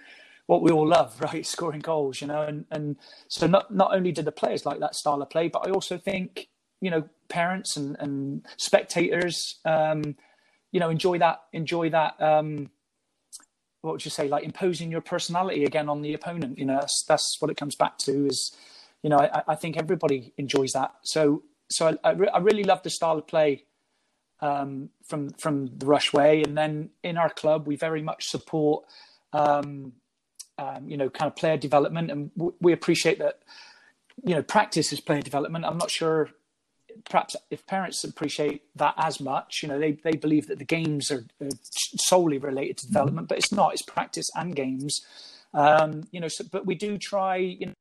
what we all love, *laughs* right? Scoring goals, you know. And and so not not only do the players like that style of play, but I also think you know parents and and spectators, um, you know, enjoy that enjoy that. Um, what would you say? Like imposing your personality again on the opponent. You know, that's, that's what it comes back to. Is you know, I, I think everybody enjoys that. So so I, I, re- I really love the style of play um, from from the Rush Way, and then in our club we very much support um, um, you know kind of player development, and w- we appreciate that you know practice is player development. I'm not sure perhaps if parents appreciate that as much, you know they they believe that the games are, are solely related to development, but it's not. It's practice and games. Um, you know, so, but we do try you know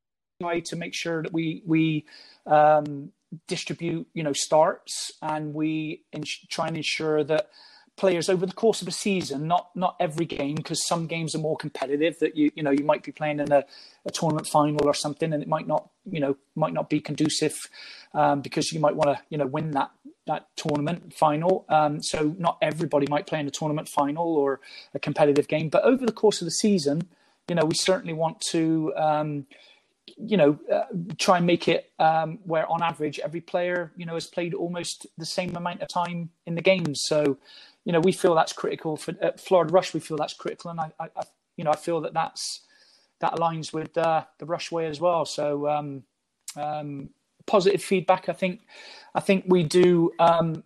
try to make sure that we we um, distribute, you know, starts, and we try and ensure that players over the course of a season, not not every game, because some games are more competitive. That you you know you might be playing in a, a tournament final or something, and it might not you know might not be conducive um, because you might want to you know win that that tournament final. Um, so not everybody might play in a tournament final or a competitive game, but over the course of the season, you know we certainly want to. Um, you know, uh, try and make it um, where on average every player, you know, has played almost the same amount of time in the games. So, you know, we feel that's critical for uh, Florida Rush. We feel that's critical, and I, I, I, you know, I feel that that's that aligns with uh, the Rush way as well. So, um, um, positive feedback. I think, I think we do. Um,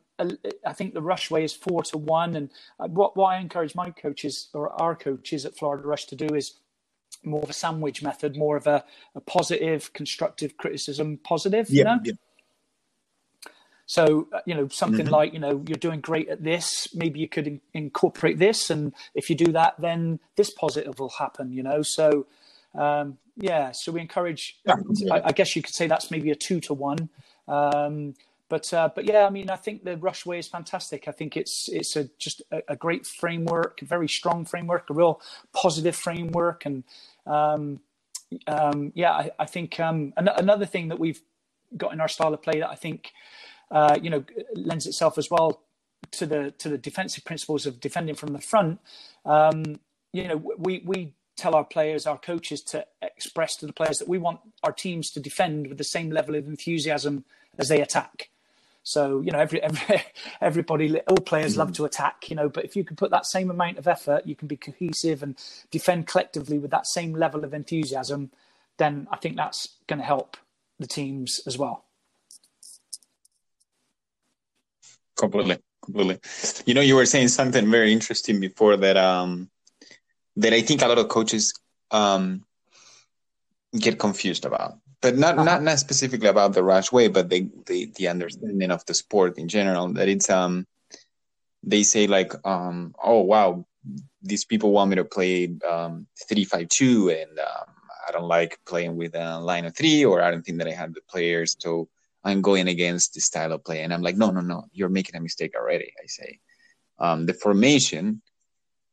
I think the Rush way is four to one, and uh, what what I encourage my coaches or our coaches at Florida Rush to do is more of a sandwich method, more of a, a positive, constructive criticism, positive. Yeah, you know? yeah. So, uh, you know, something mm-hmm. like, you know, you're doing great at this. Maybe you could in- incorporate this. And if you do that, then this positive will happen, you know? So, um, yeah, so we encourage, yeah. I, I, guess you could say that's maybe a two to one. Um, but, uh, but yeah, I mean, I think the Rush Way is fantastic. I think it's, it's a, just a, a great framework, a very strong framework, a real positive framework. And, um, um, yeah, I, I think um, an- another thing that we've got in our style of play that I think uh, you know, lends itself as well to the to the defensive principles of defending from the front. Um, you know, we we tell our players, our coaches, to express to the players that we want our teams to defend with the same level of enthusiasm as they attack. So you know, every, *laughs* every everybody, all players love to attack, you know. But if you can put that same amount of effort, you can be cohesive and defend collectively with that same level of enthusiasm. Then I think that's going to help the teams as well. completely completely you know you were saying something very interesting before that um that i think a lot of coaches um get confused about but not uh-huh. not not specifically about the rush way but the, the the understanding of the sport in general that it's um they say like um oh wow these people want me to play um 352 and um, i don't like playing with a line of three or i don't think that i have the players so I'm going against the style of play. And I'm like, no, no, no, you're making a mistake already. I say, um, the formation,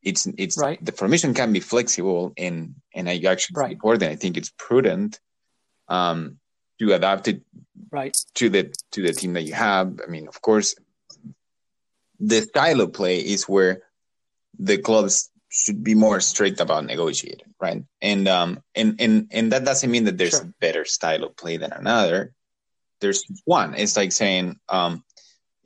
it's it's right. the formation can be flexible and and I actually right. support that. I think it's prudent um, to adapt it right to the to the team that you have. I mean, of course, the style of play is where the clubs should be more strict about negotiating, right? And um and and and that doesn't mean that there's sure. a better style of play than another there's one. It's like saying um,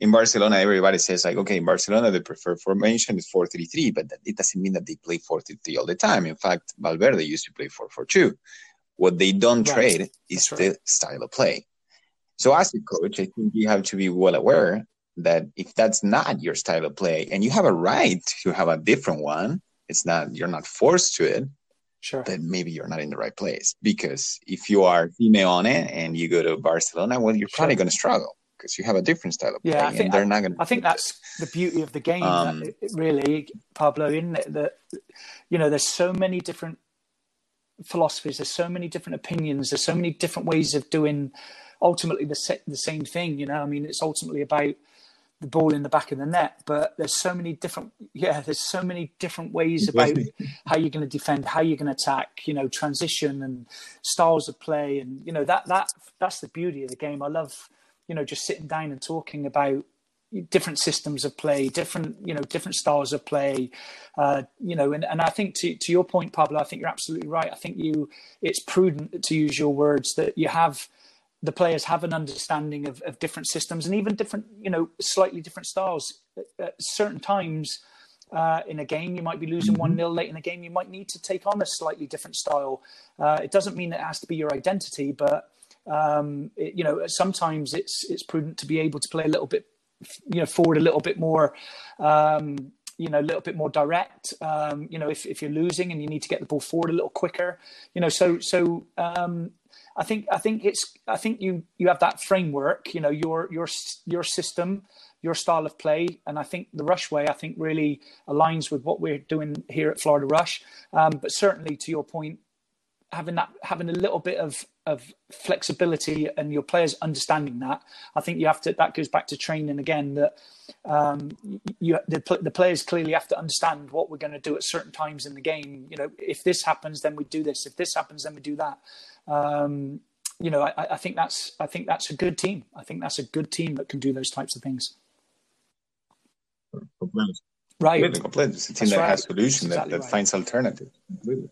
in Barcelona, everybody says like, okay, in Barcelona, the preferred formation is 4-3-3, but it doesn't mean that they play 4-3-3 all the time. In fact, Valverde used to play 4-4-2. What they don't right. trade is right. the style of play. So as a coach, I think you have to be well aware that if that's not your style of play, and you have a right to have a different one, it's not you're not forced to it sure. then maybe you're not in the right place. Because if you are Simeone and you go to Barcelona, well, you're probably going to struggle because you have a different style of play, yeah, I think, they're not going. I think that's the beauty of the game, um, really, Pablo. In that, you know, there's so many different philosophies, there's so many different opinions, there's so many different ways of doing ultimately the the same thing. You know, I mean, it's ultimately about the ball in the back of the net. But there's so many different, yeah, there's so many different ways about how you're going to defend, how you're going to attack, you know, transition and styles of play, and you know that that that's the beauty of the game. I love, you know, just sitting down and talking about different systems of play, different you know different styles of play, uh, you know, and, and I think to to your point, Pablo, I think you're absolutely right. I think you it's prudent to use your words that you have the players have an understanding of, of different systems and even different, you know, slightly different styles. At certain times uh, in a game, you might be losing mm-hmm. 1 0 late in a game, you might need to take on a slightly different style. Uh, it doesn't mean it has to be your identity, but, um, it, you know, sometimes it's, it's prudent to be able to play a little bit, you know, forward a little bit more. Um, you know, a little bit more direct. Um, you know, if, if you're losing and you need to get the ball forward a little quicker, you know, so so um, I think I think it's I think you you have that framework, you know, your your your system, your style of play, and I think the Rush way I think really aligns with what we're doing here at Florida Rush. Um, but certainly, to your point, having that having a little bit of of flexibility and your players understanding that i think you have to that goes back to training again that um, you the, the players clearly have to understand what we're going to do at certain times in the game. You know if this happens then we do this. If this happens then we do that. Um, you know I, I think that's i think that's a good team. I think that's a good team that can do those types of things. Right. Completely, it's a team that's that right. has solution that, that right. finds alternatives completely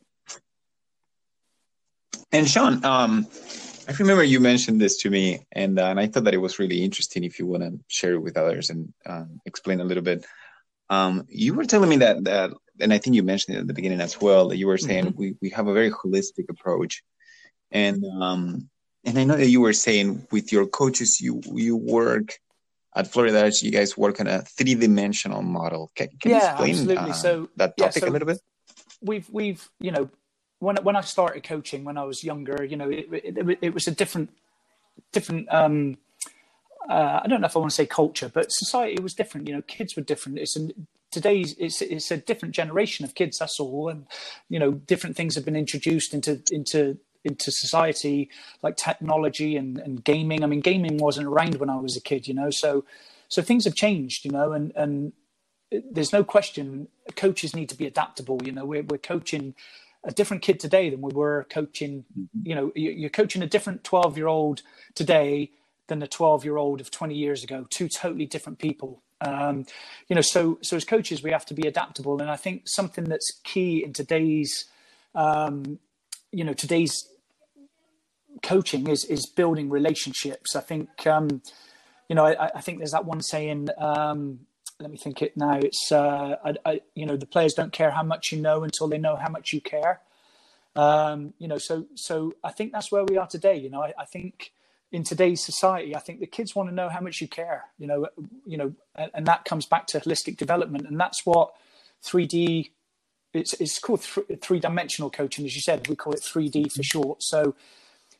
and Sean, um, I remember you mentioned this to me, and, uh, and I thought that it was really interesting. If you want to share it with others and um, explain a little bit, um, you were telling me that that, and I think you mentioned it at the beginning as well. That you were saying mm-hmm. we, we have a very holistic approach, and um, and I know that you were saying with your coaches you you work at Florida, you guys work on a three dimensional model. Can, can yeah, you explain absolutely. Uh, so that topic yeah, so a little bit? We've we've you know when when I started coaching when I was younger, you know, it, it, it was a different different. Um, uh, I don't know if I want to say culture, but society was different. You know, kids were different. It's a, today's it's it's a different generation of kids. That's all, and you know, different things have been introduced into into into society, like technology and, and gaming. I mean, gaming wasn't around when I was a kid, you know. So so things have changed, you know, and and there's no question coaches need to be adaptable. You know, we're we're coaching a different kid today than we were coaching. Mm-hmm. You know, you're coaching a different 12 year old today than the 12 year old of 20 years ago. Two totally different people. Um, you know, so so as coaches, we have to be adaptable, and I think something that's key in today's, um, you know, today's coaching is is building relationships. I think, um, you know, I, I, think there's that one saying um, let me think it now. It's uh, I, I, you know the players don't care how much you know until they know how much you care. Um, you know, so so I think that's where we are today. You know, I, I, think in today's society, I think the kids want to know how much you care. You know, you know, and, and that comes back to holistic development, and that's what 3D. It's it's called th- three dimensional coaching, as you said. We call it 3D for short. So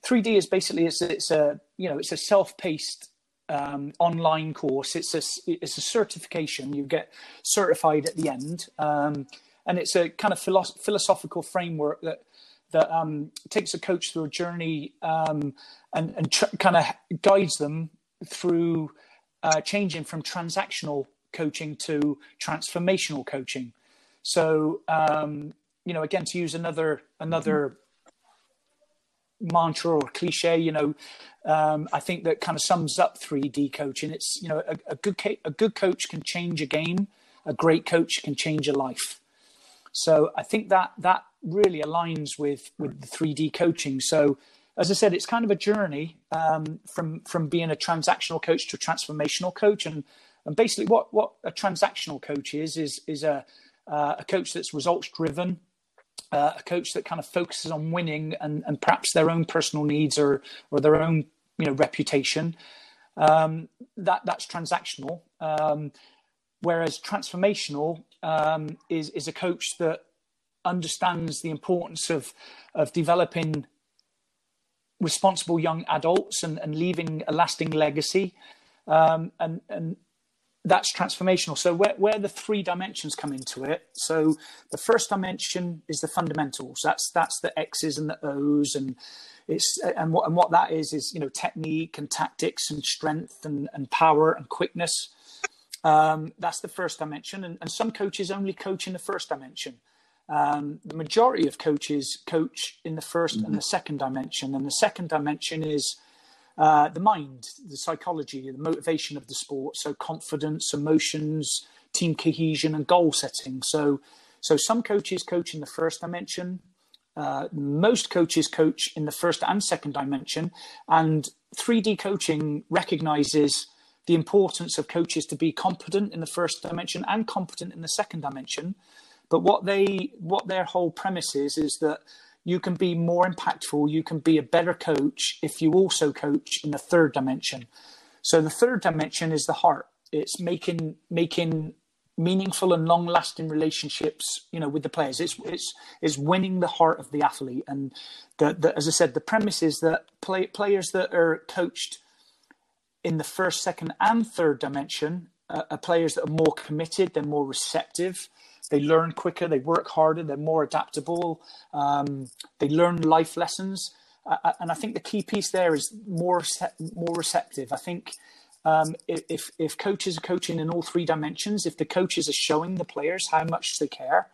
3D is basically it's it's a you know it's a self paced um, online course. It's a it's a certification. You get certified at the end, um, and it's a kind of philosoph- philosophical framework that that um, takes a coach through a journey um, and and tr- kind of guides them through uh, changing from transactional coaching to transformational coaching. So um, you know, again, to use another another mantra or cliche, you know, um, I think that kind of sums up 3D coaching. It's you know a, a good a good coach can change a game, a great coach can change a life. So I think that that really aligns with with the 3D coaching. So as I said, it's kind of a journey um, from from being a transactional coach to a transformational coach, and and basically what what a transactional coach is is is a uh, a coach that's results driven, uh, a coach that kind of focuses on winning and, and perhaps their own personal needs or or their own you know reputation. Um, that that's transactional. Um, whereas transformational um, is is a coach that understands the importance of of developing responsible young adults and, and leaving a lasting legacy. Um, and and that's transformational. So where, where the three dimensions come into it. So the first dimension is the fundamentals. That's that's the X's and the O's and it's and what and what that is is you know technique and tactics and strength and, and power and quickness. Um, that's the first dimension, and, and some coaches only coach in the first dimension. Um, the majority of coaches coach in the 1st mm-hmm. and the second dimension, and the second dimension is uh, the mind, the psychology, the motivation of the sport. So confidence, emotions, team cohesion, and goal setting. So, so some coaches coach in the first dimension. Uh, most coaches coach in the first and second dimension, and 3D coaching recognizes the importance of coaches to be competent in the first dimension and competent in the second dimension. But what they what their whole premise is is that you can be more impactful, you can be a better coach if you also coach in the third dimension. So the third dimension is the heart. It's making making meaningful and long lasting relationships, you know, with the players. It's it's it's winning the heart of the athlete. And the, the, as I said, the premise is that play, players that are coached in the first, second, and third dimension are players that are more committed, they're more receptive, they learn quicker, they work harder, they're more adaptable, um, they learn life lessons. Uh, and I think the key piece there is more more receptive. I think um, if if coaches are coaching in all three dimensions, if the coaches are showing the players how much they care,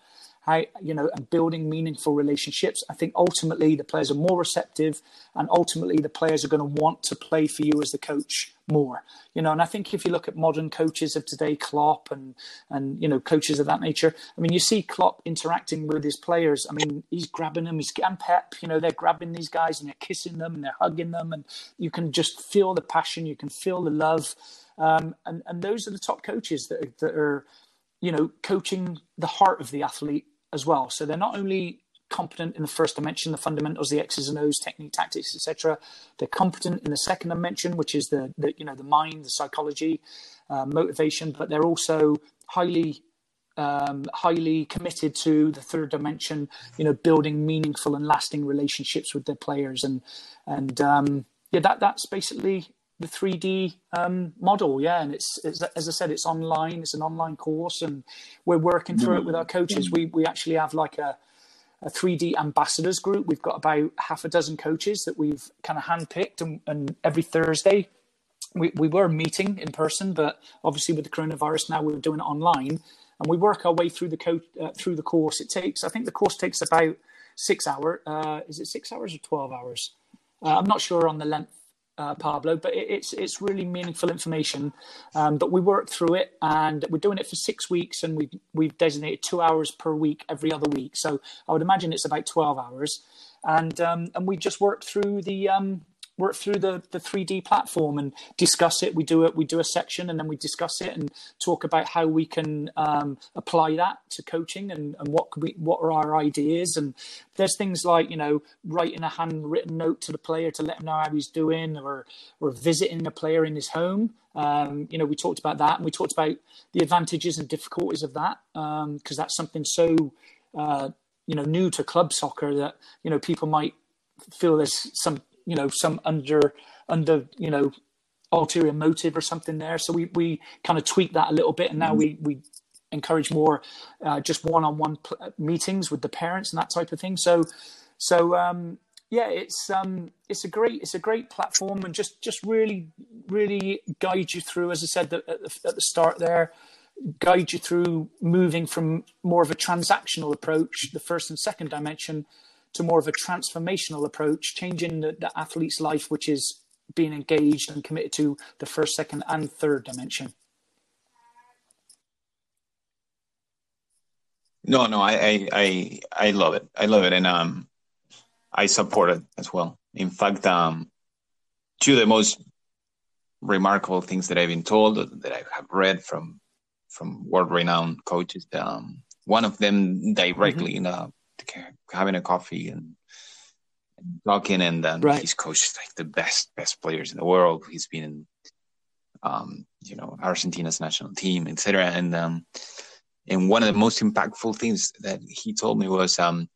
how you know and building meaningful relationships. I think ultimately the players are more receptive and ultimately the players are going to want to play for you as the coach more. You know and i think if you look at modern coaches of today klopp and and you know coaches of that nature i mean you see klopp interacting with his players. I mean he's grabbing them he's and pep you know they're grabbing these guys and they're kissing them and they're hugging them and you can just feel the passion you can feel the love. Um, and and those are the top coaches that that are you know coaching the heart of the athlete as well. So they're not only competent in the first dimension, the fundamentals, the X's and O's, technique, tactics, etc. They're competent in the second dimension, which is the, the you know the mind, the psychology, uh, motivation. But they're also highly um, highly committed to the third dimension. You know, building meaningful and lasting relationships with their players, and and um, yeah, that that's basically the 3D um, model. Yeah, and it's, it's, as I said, it's online. It's an online course, and we're working through it with our coaches. We we actually have like a a 3D ambassadors group. We've got about half a dozen coaches that we've kind of handpicked, and, and every Thursday we, we were meeting in person, but obviously with the coronavirus now we're doing it online, and we work our way through the co- uh, through the course. It takes, I think, the course takes about six hours. Uh, is it six hours or twelve hours? Uh, I'm not sure on the length uh, Pablo, but it, it's it's really meaningful information. Um, but we work through it, and we're doing it for six weeks, and we've we've designated two hours per week every other week. So I would imagine it's about twelve hours, and um, and we just work through the um, work through the the 3D platform and discuss it. We do it. We do a section and then we discuss it and talk about how we can um, apply that to coaching and, and what we what are our ideas. And there's things like you know writing a handwritten note to the player to let him know how he's doing, or or visiting a player in his home. Um, you know, we talked about that and we talked about the advantages and difficulties of that because um, that's something so. Uh, you know, new to club soccer that you know people might feel there's some you know some under under you know ulterior motive or something there. So we we kind of tweak that a little bit, and now we we encourage more uh, just one-on-one pl- meetings with the parents and that type of thing. So so um, yeah, it's um it's a great it's a great platform and just just really really guide you through, as I said at the, at the start there. Guide you through moving from more of a transactional approach, the first and second dimension, to more of a transformational approach, changing the, the athlete's life, which is being engaged and committed to the first, second, and third dimension. No, no, I, I, I, love it. I love it, and um, I support it as well. In fact, um, two of the most remarkable things that I've been told that I have read from from world-renowned coaches. Um, one of them directly mm-hmm. in a having a coffee and, and talking, and then right. he's coached like the best best players in the world. He's been in, um, you know, Argentina's national team, etc. And um, and one of the most impactful things that he told me was um,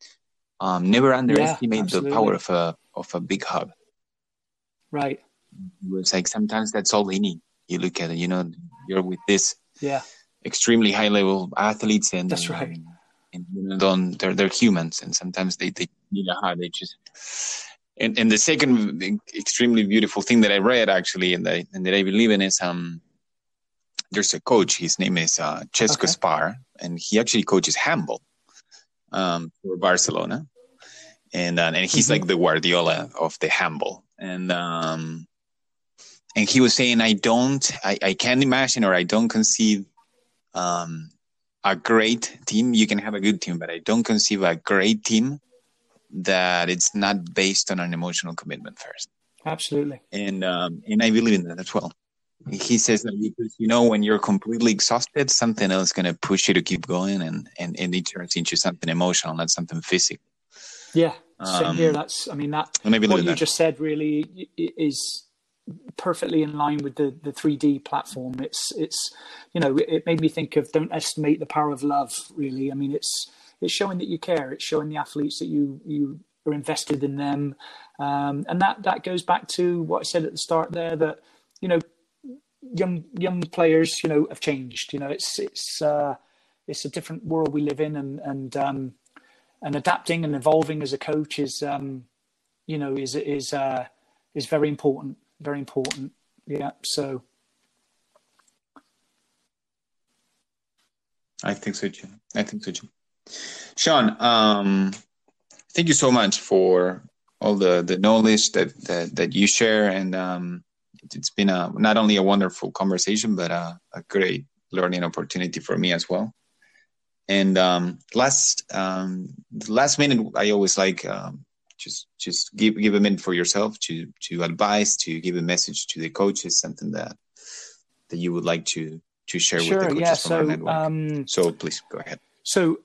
um, never underestimate yeah, the power of a of a big hub. Right. It was like sometimes that's all they need. You look at it, you know, you're with this yeah extremely high level athletes and that's right and don't they're they're humans, and sometimes they they you know how they just. And, and the second extremely beautiful thing that I read actually, and that, and that I believe in is um, there's a coach. His name is uh, Xesco okay. Spar, and he actually coaches handball um, for Barcelona, and uh, and he's mm-hmm. like the Guardiola of the handball, and um, and he was saying, I don't, I, I can't imagine or I don't conceive um, a great team. You can have a good team, but I don't conceive a great team that it's not based on an emotional commitment first. Absolutely. And um, and I believe in that as well. He says that because you know when you're completely exhausted, something else is gonna push you to keep going, and and, and it turns into something emotional, not something physical. Yeah, same um, here. That's I mean that what you that. just said really is perfectly in line with the the 3D platform. It's it's you know it made me think of don't estimate the power of love. Really, I mean it's it's showing that you care. It's showing the athletes that you you are invested in them, um, and that that goes back to what I said at the start there that you know young young players, you know, have changed. You know, it's it's uh, it's a different world we live in, and and um, and adapting and evolving as a coach is, um, you know, is is uh, is very important. Very important. Yeah. So. I think so too. I think so too. Sean, um, thank you so much for all the, the knowledge that, that, that you share. And um, it's been a, not only a wonderful conversation, but a, a great learning opportunity for me as well. And um, last um, last minute, I always like um, just just give give a minute for yourself to to advise, to give a message to the coaches, something that that you would like to to share sure, with the coaches yeah, from so, our network. Um, so please go ahead. So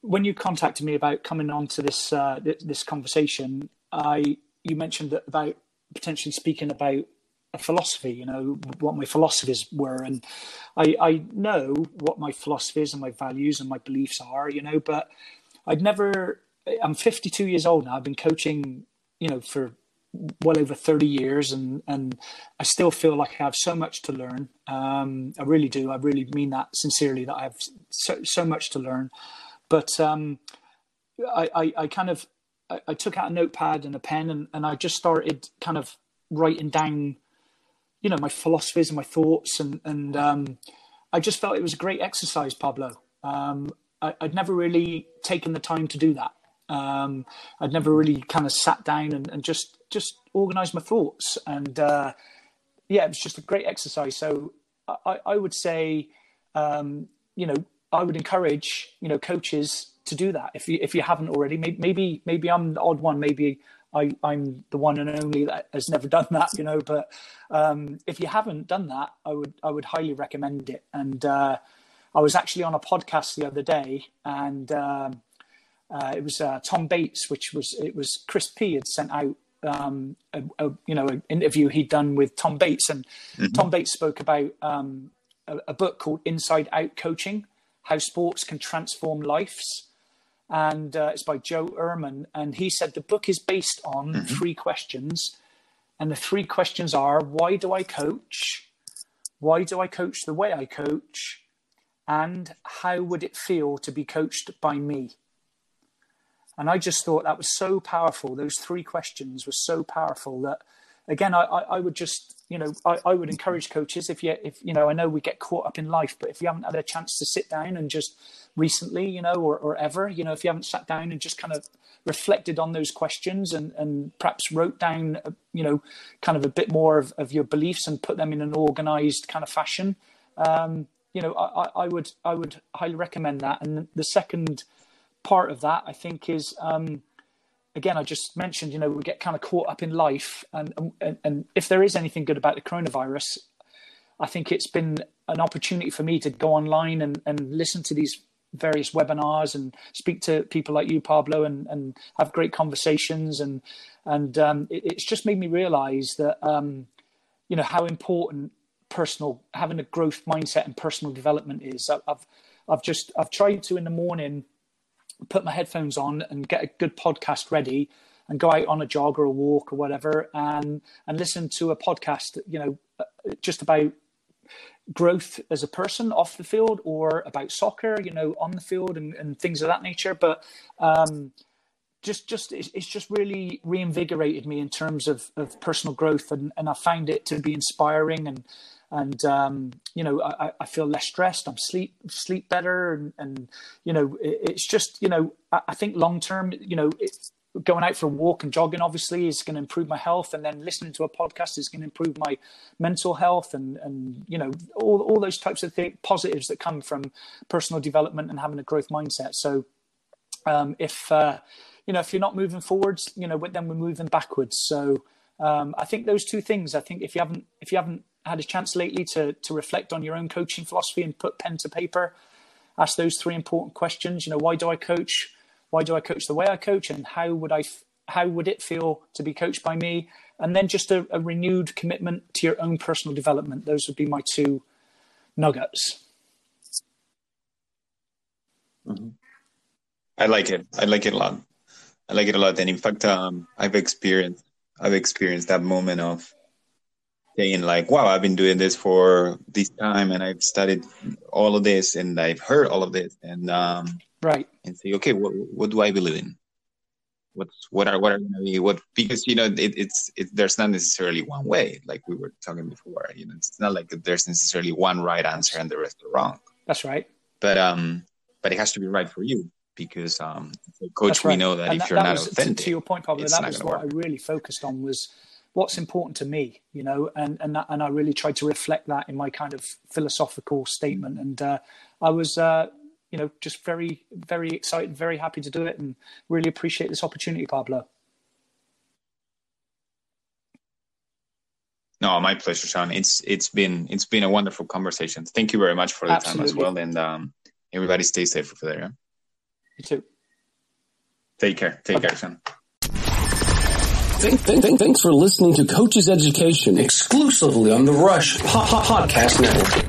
when you contacted me about coming on to this uh, this conversation, I you mentioned that about potentially speaking about a philosophy, you know, what my philosophies were. And I, I know what my philosophies and my values and my beliefs are, you know, but I'd never, I'm 52 years old now. I've been coaching, you know, for well over 30 years and, and I still feel like I have so much to learn. Um, I really do. I really mean that sincerely that I have so, so much to learn. But um, I, I, I kind of, I, I took out a notepad and a pen and, and I just started kind of writing down you know my philosophies and my thoughts and and um, I just felt it was a great exercise, Pablo. Um, I, would never really taken the time to do that. Um, I'd never really kind of sat down and, and just just organised my thoughts, and uh, yeah, it was just a great exercise. So I, I would say, um, you know, I would encourage you know coaches to do that if you if you haven't already. Maybe maybe I'm the odd one. Maybe I, I'm the one and only that has never *laughs* done that, you know. But um, if you haven't done that, I would I would highly recommend it. And uh, I was actually on a podcast the other day, and um, uh, it was uh, Tom Bates, which was it was Chris P had sent out um, a, a, you know an interview he'd done with Tom Bates, and mm-hmm. Tom Bates spoke about um, a, a book called Inside Out Coaching: How Sports Can Transform Lives and uh, it's by Joe Ehrmann. And he said the book is based on mm-hmm. three questions. And the three questions are why do I coach? Why do I coach the way I coach? And how would it feel to be coached by me? And I just thought that was so powerful. Those three questions were so powerful that, again, I, I, I would just you know, I, I would encourage coaches if you, if you know, I know we get caught up in life, but if you haven't had a chance to sit down and just recently, you know, or, or ever, you know, if you haven't sat down and just kind of reflected on those questions and, and perhaps wrote down, uh, you know, kind of a bit more of, of your beliefs and put them in an organized kind of fashion, um, you know, I, I would, I would highly recommend that. And the second part of that, I think, is, um, again, I just mentioned, you know, we get kind of caught up in life, and, and and if there is anything good about the coronavirus, I think it's been an opportunity for me to go online and, and listen to these various webinars and speak to people like you, Pablo, and, and have great conversations. And and um, it, it's just made me realize that um, you know how important personal having a growth mindset and personal development is. I've I've just I've tried to in the morning put my headphones on and get a good podcast ready and go out on a jog or a walk or whatever and and listen to a podcast you know just about growth as a person off the field or about soccer you know on the field and, and things of that nature. But um, just just it's just really reinvigorated me in terms of, of personal growth and, and I find it to be inspiring and and um, you know I, I, feel less stressed. I'm sleep sleep better, and, and you know it, it's just you know I, I think long term you know going out for a walk and jogging obviously is going to improve my health, and then listening to a podcast is going to improve my mental health, and and you know all all those types of things, positives that come from personal development and having a growth mindset. So um, if uh, you know if you're not moving forwards, you know then we're moving backwards. So um, I think those two things. I think if you haven't if you haven't had a chance lately to to reflect on your own coaching philosophy and put pen to paper, ask those three important questions. You know, why do I coach? Why do I coach the way I coach? And how would I how would it feel to be coached by me? And then just a, a renewed commitment to your own personal development. Those would be my two nuggets. Mm-hmm. I like it. I like it a lot. I like it a lot. And in fact, um, I've experienced I've experienced that moment of saying like, "Wow, I've been doing this for this time, and I've studied all of this, and I've heard all of this," and um, right, and say, "Okay, what what do I believe in? What's what are what are going to be what?" Because you know, it, it's it, there's not necessarily one way, like we were talking before. You know, it's not like there's necessarily one right answer and the rest are wrong. That's right. But um, but it has to be right for you because um, coach, right. we know that and if that, you're that not was, authentic, to, to, your point, Pablo, that was what work. I really focused on was what's important to me, you know, and and that, and I really tried to reflect that in my kind of philosophical statement. And uh, I was, uh, you know, just very very excited, very happy to do it, and really appreciate this opportunity, Pablo. No, my pleasure, Sean. It's it's been it's been a wonderful conversation. Thank you very much for the Absolutely. time as well, and um, everybody stay safe over there. Yeah? You too. Take care. Take okay. care, son. Thanks for listening to Coaches Education exclusively on the Rush Podcast Network.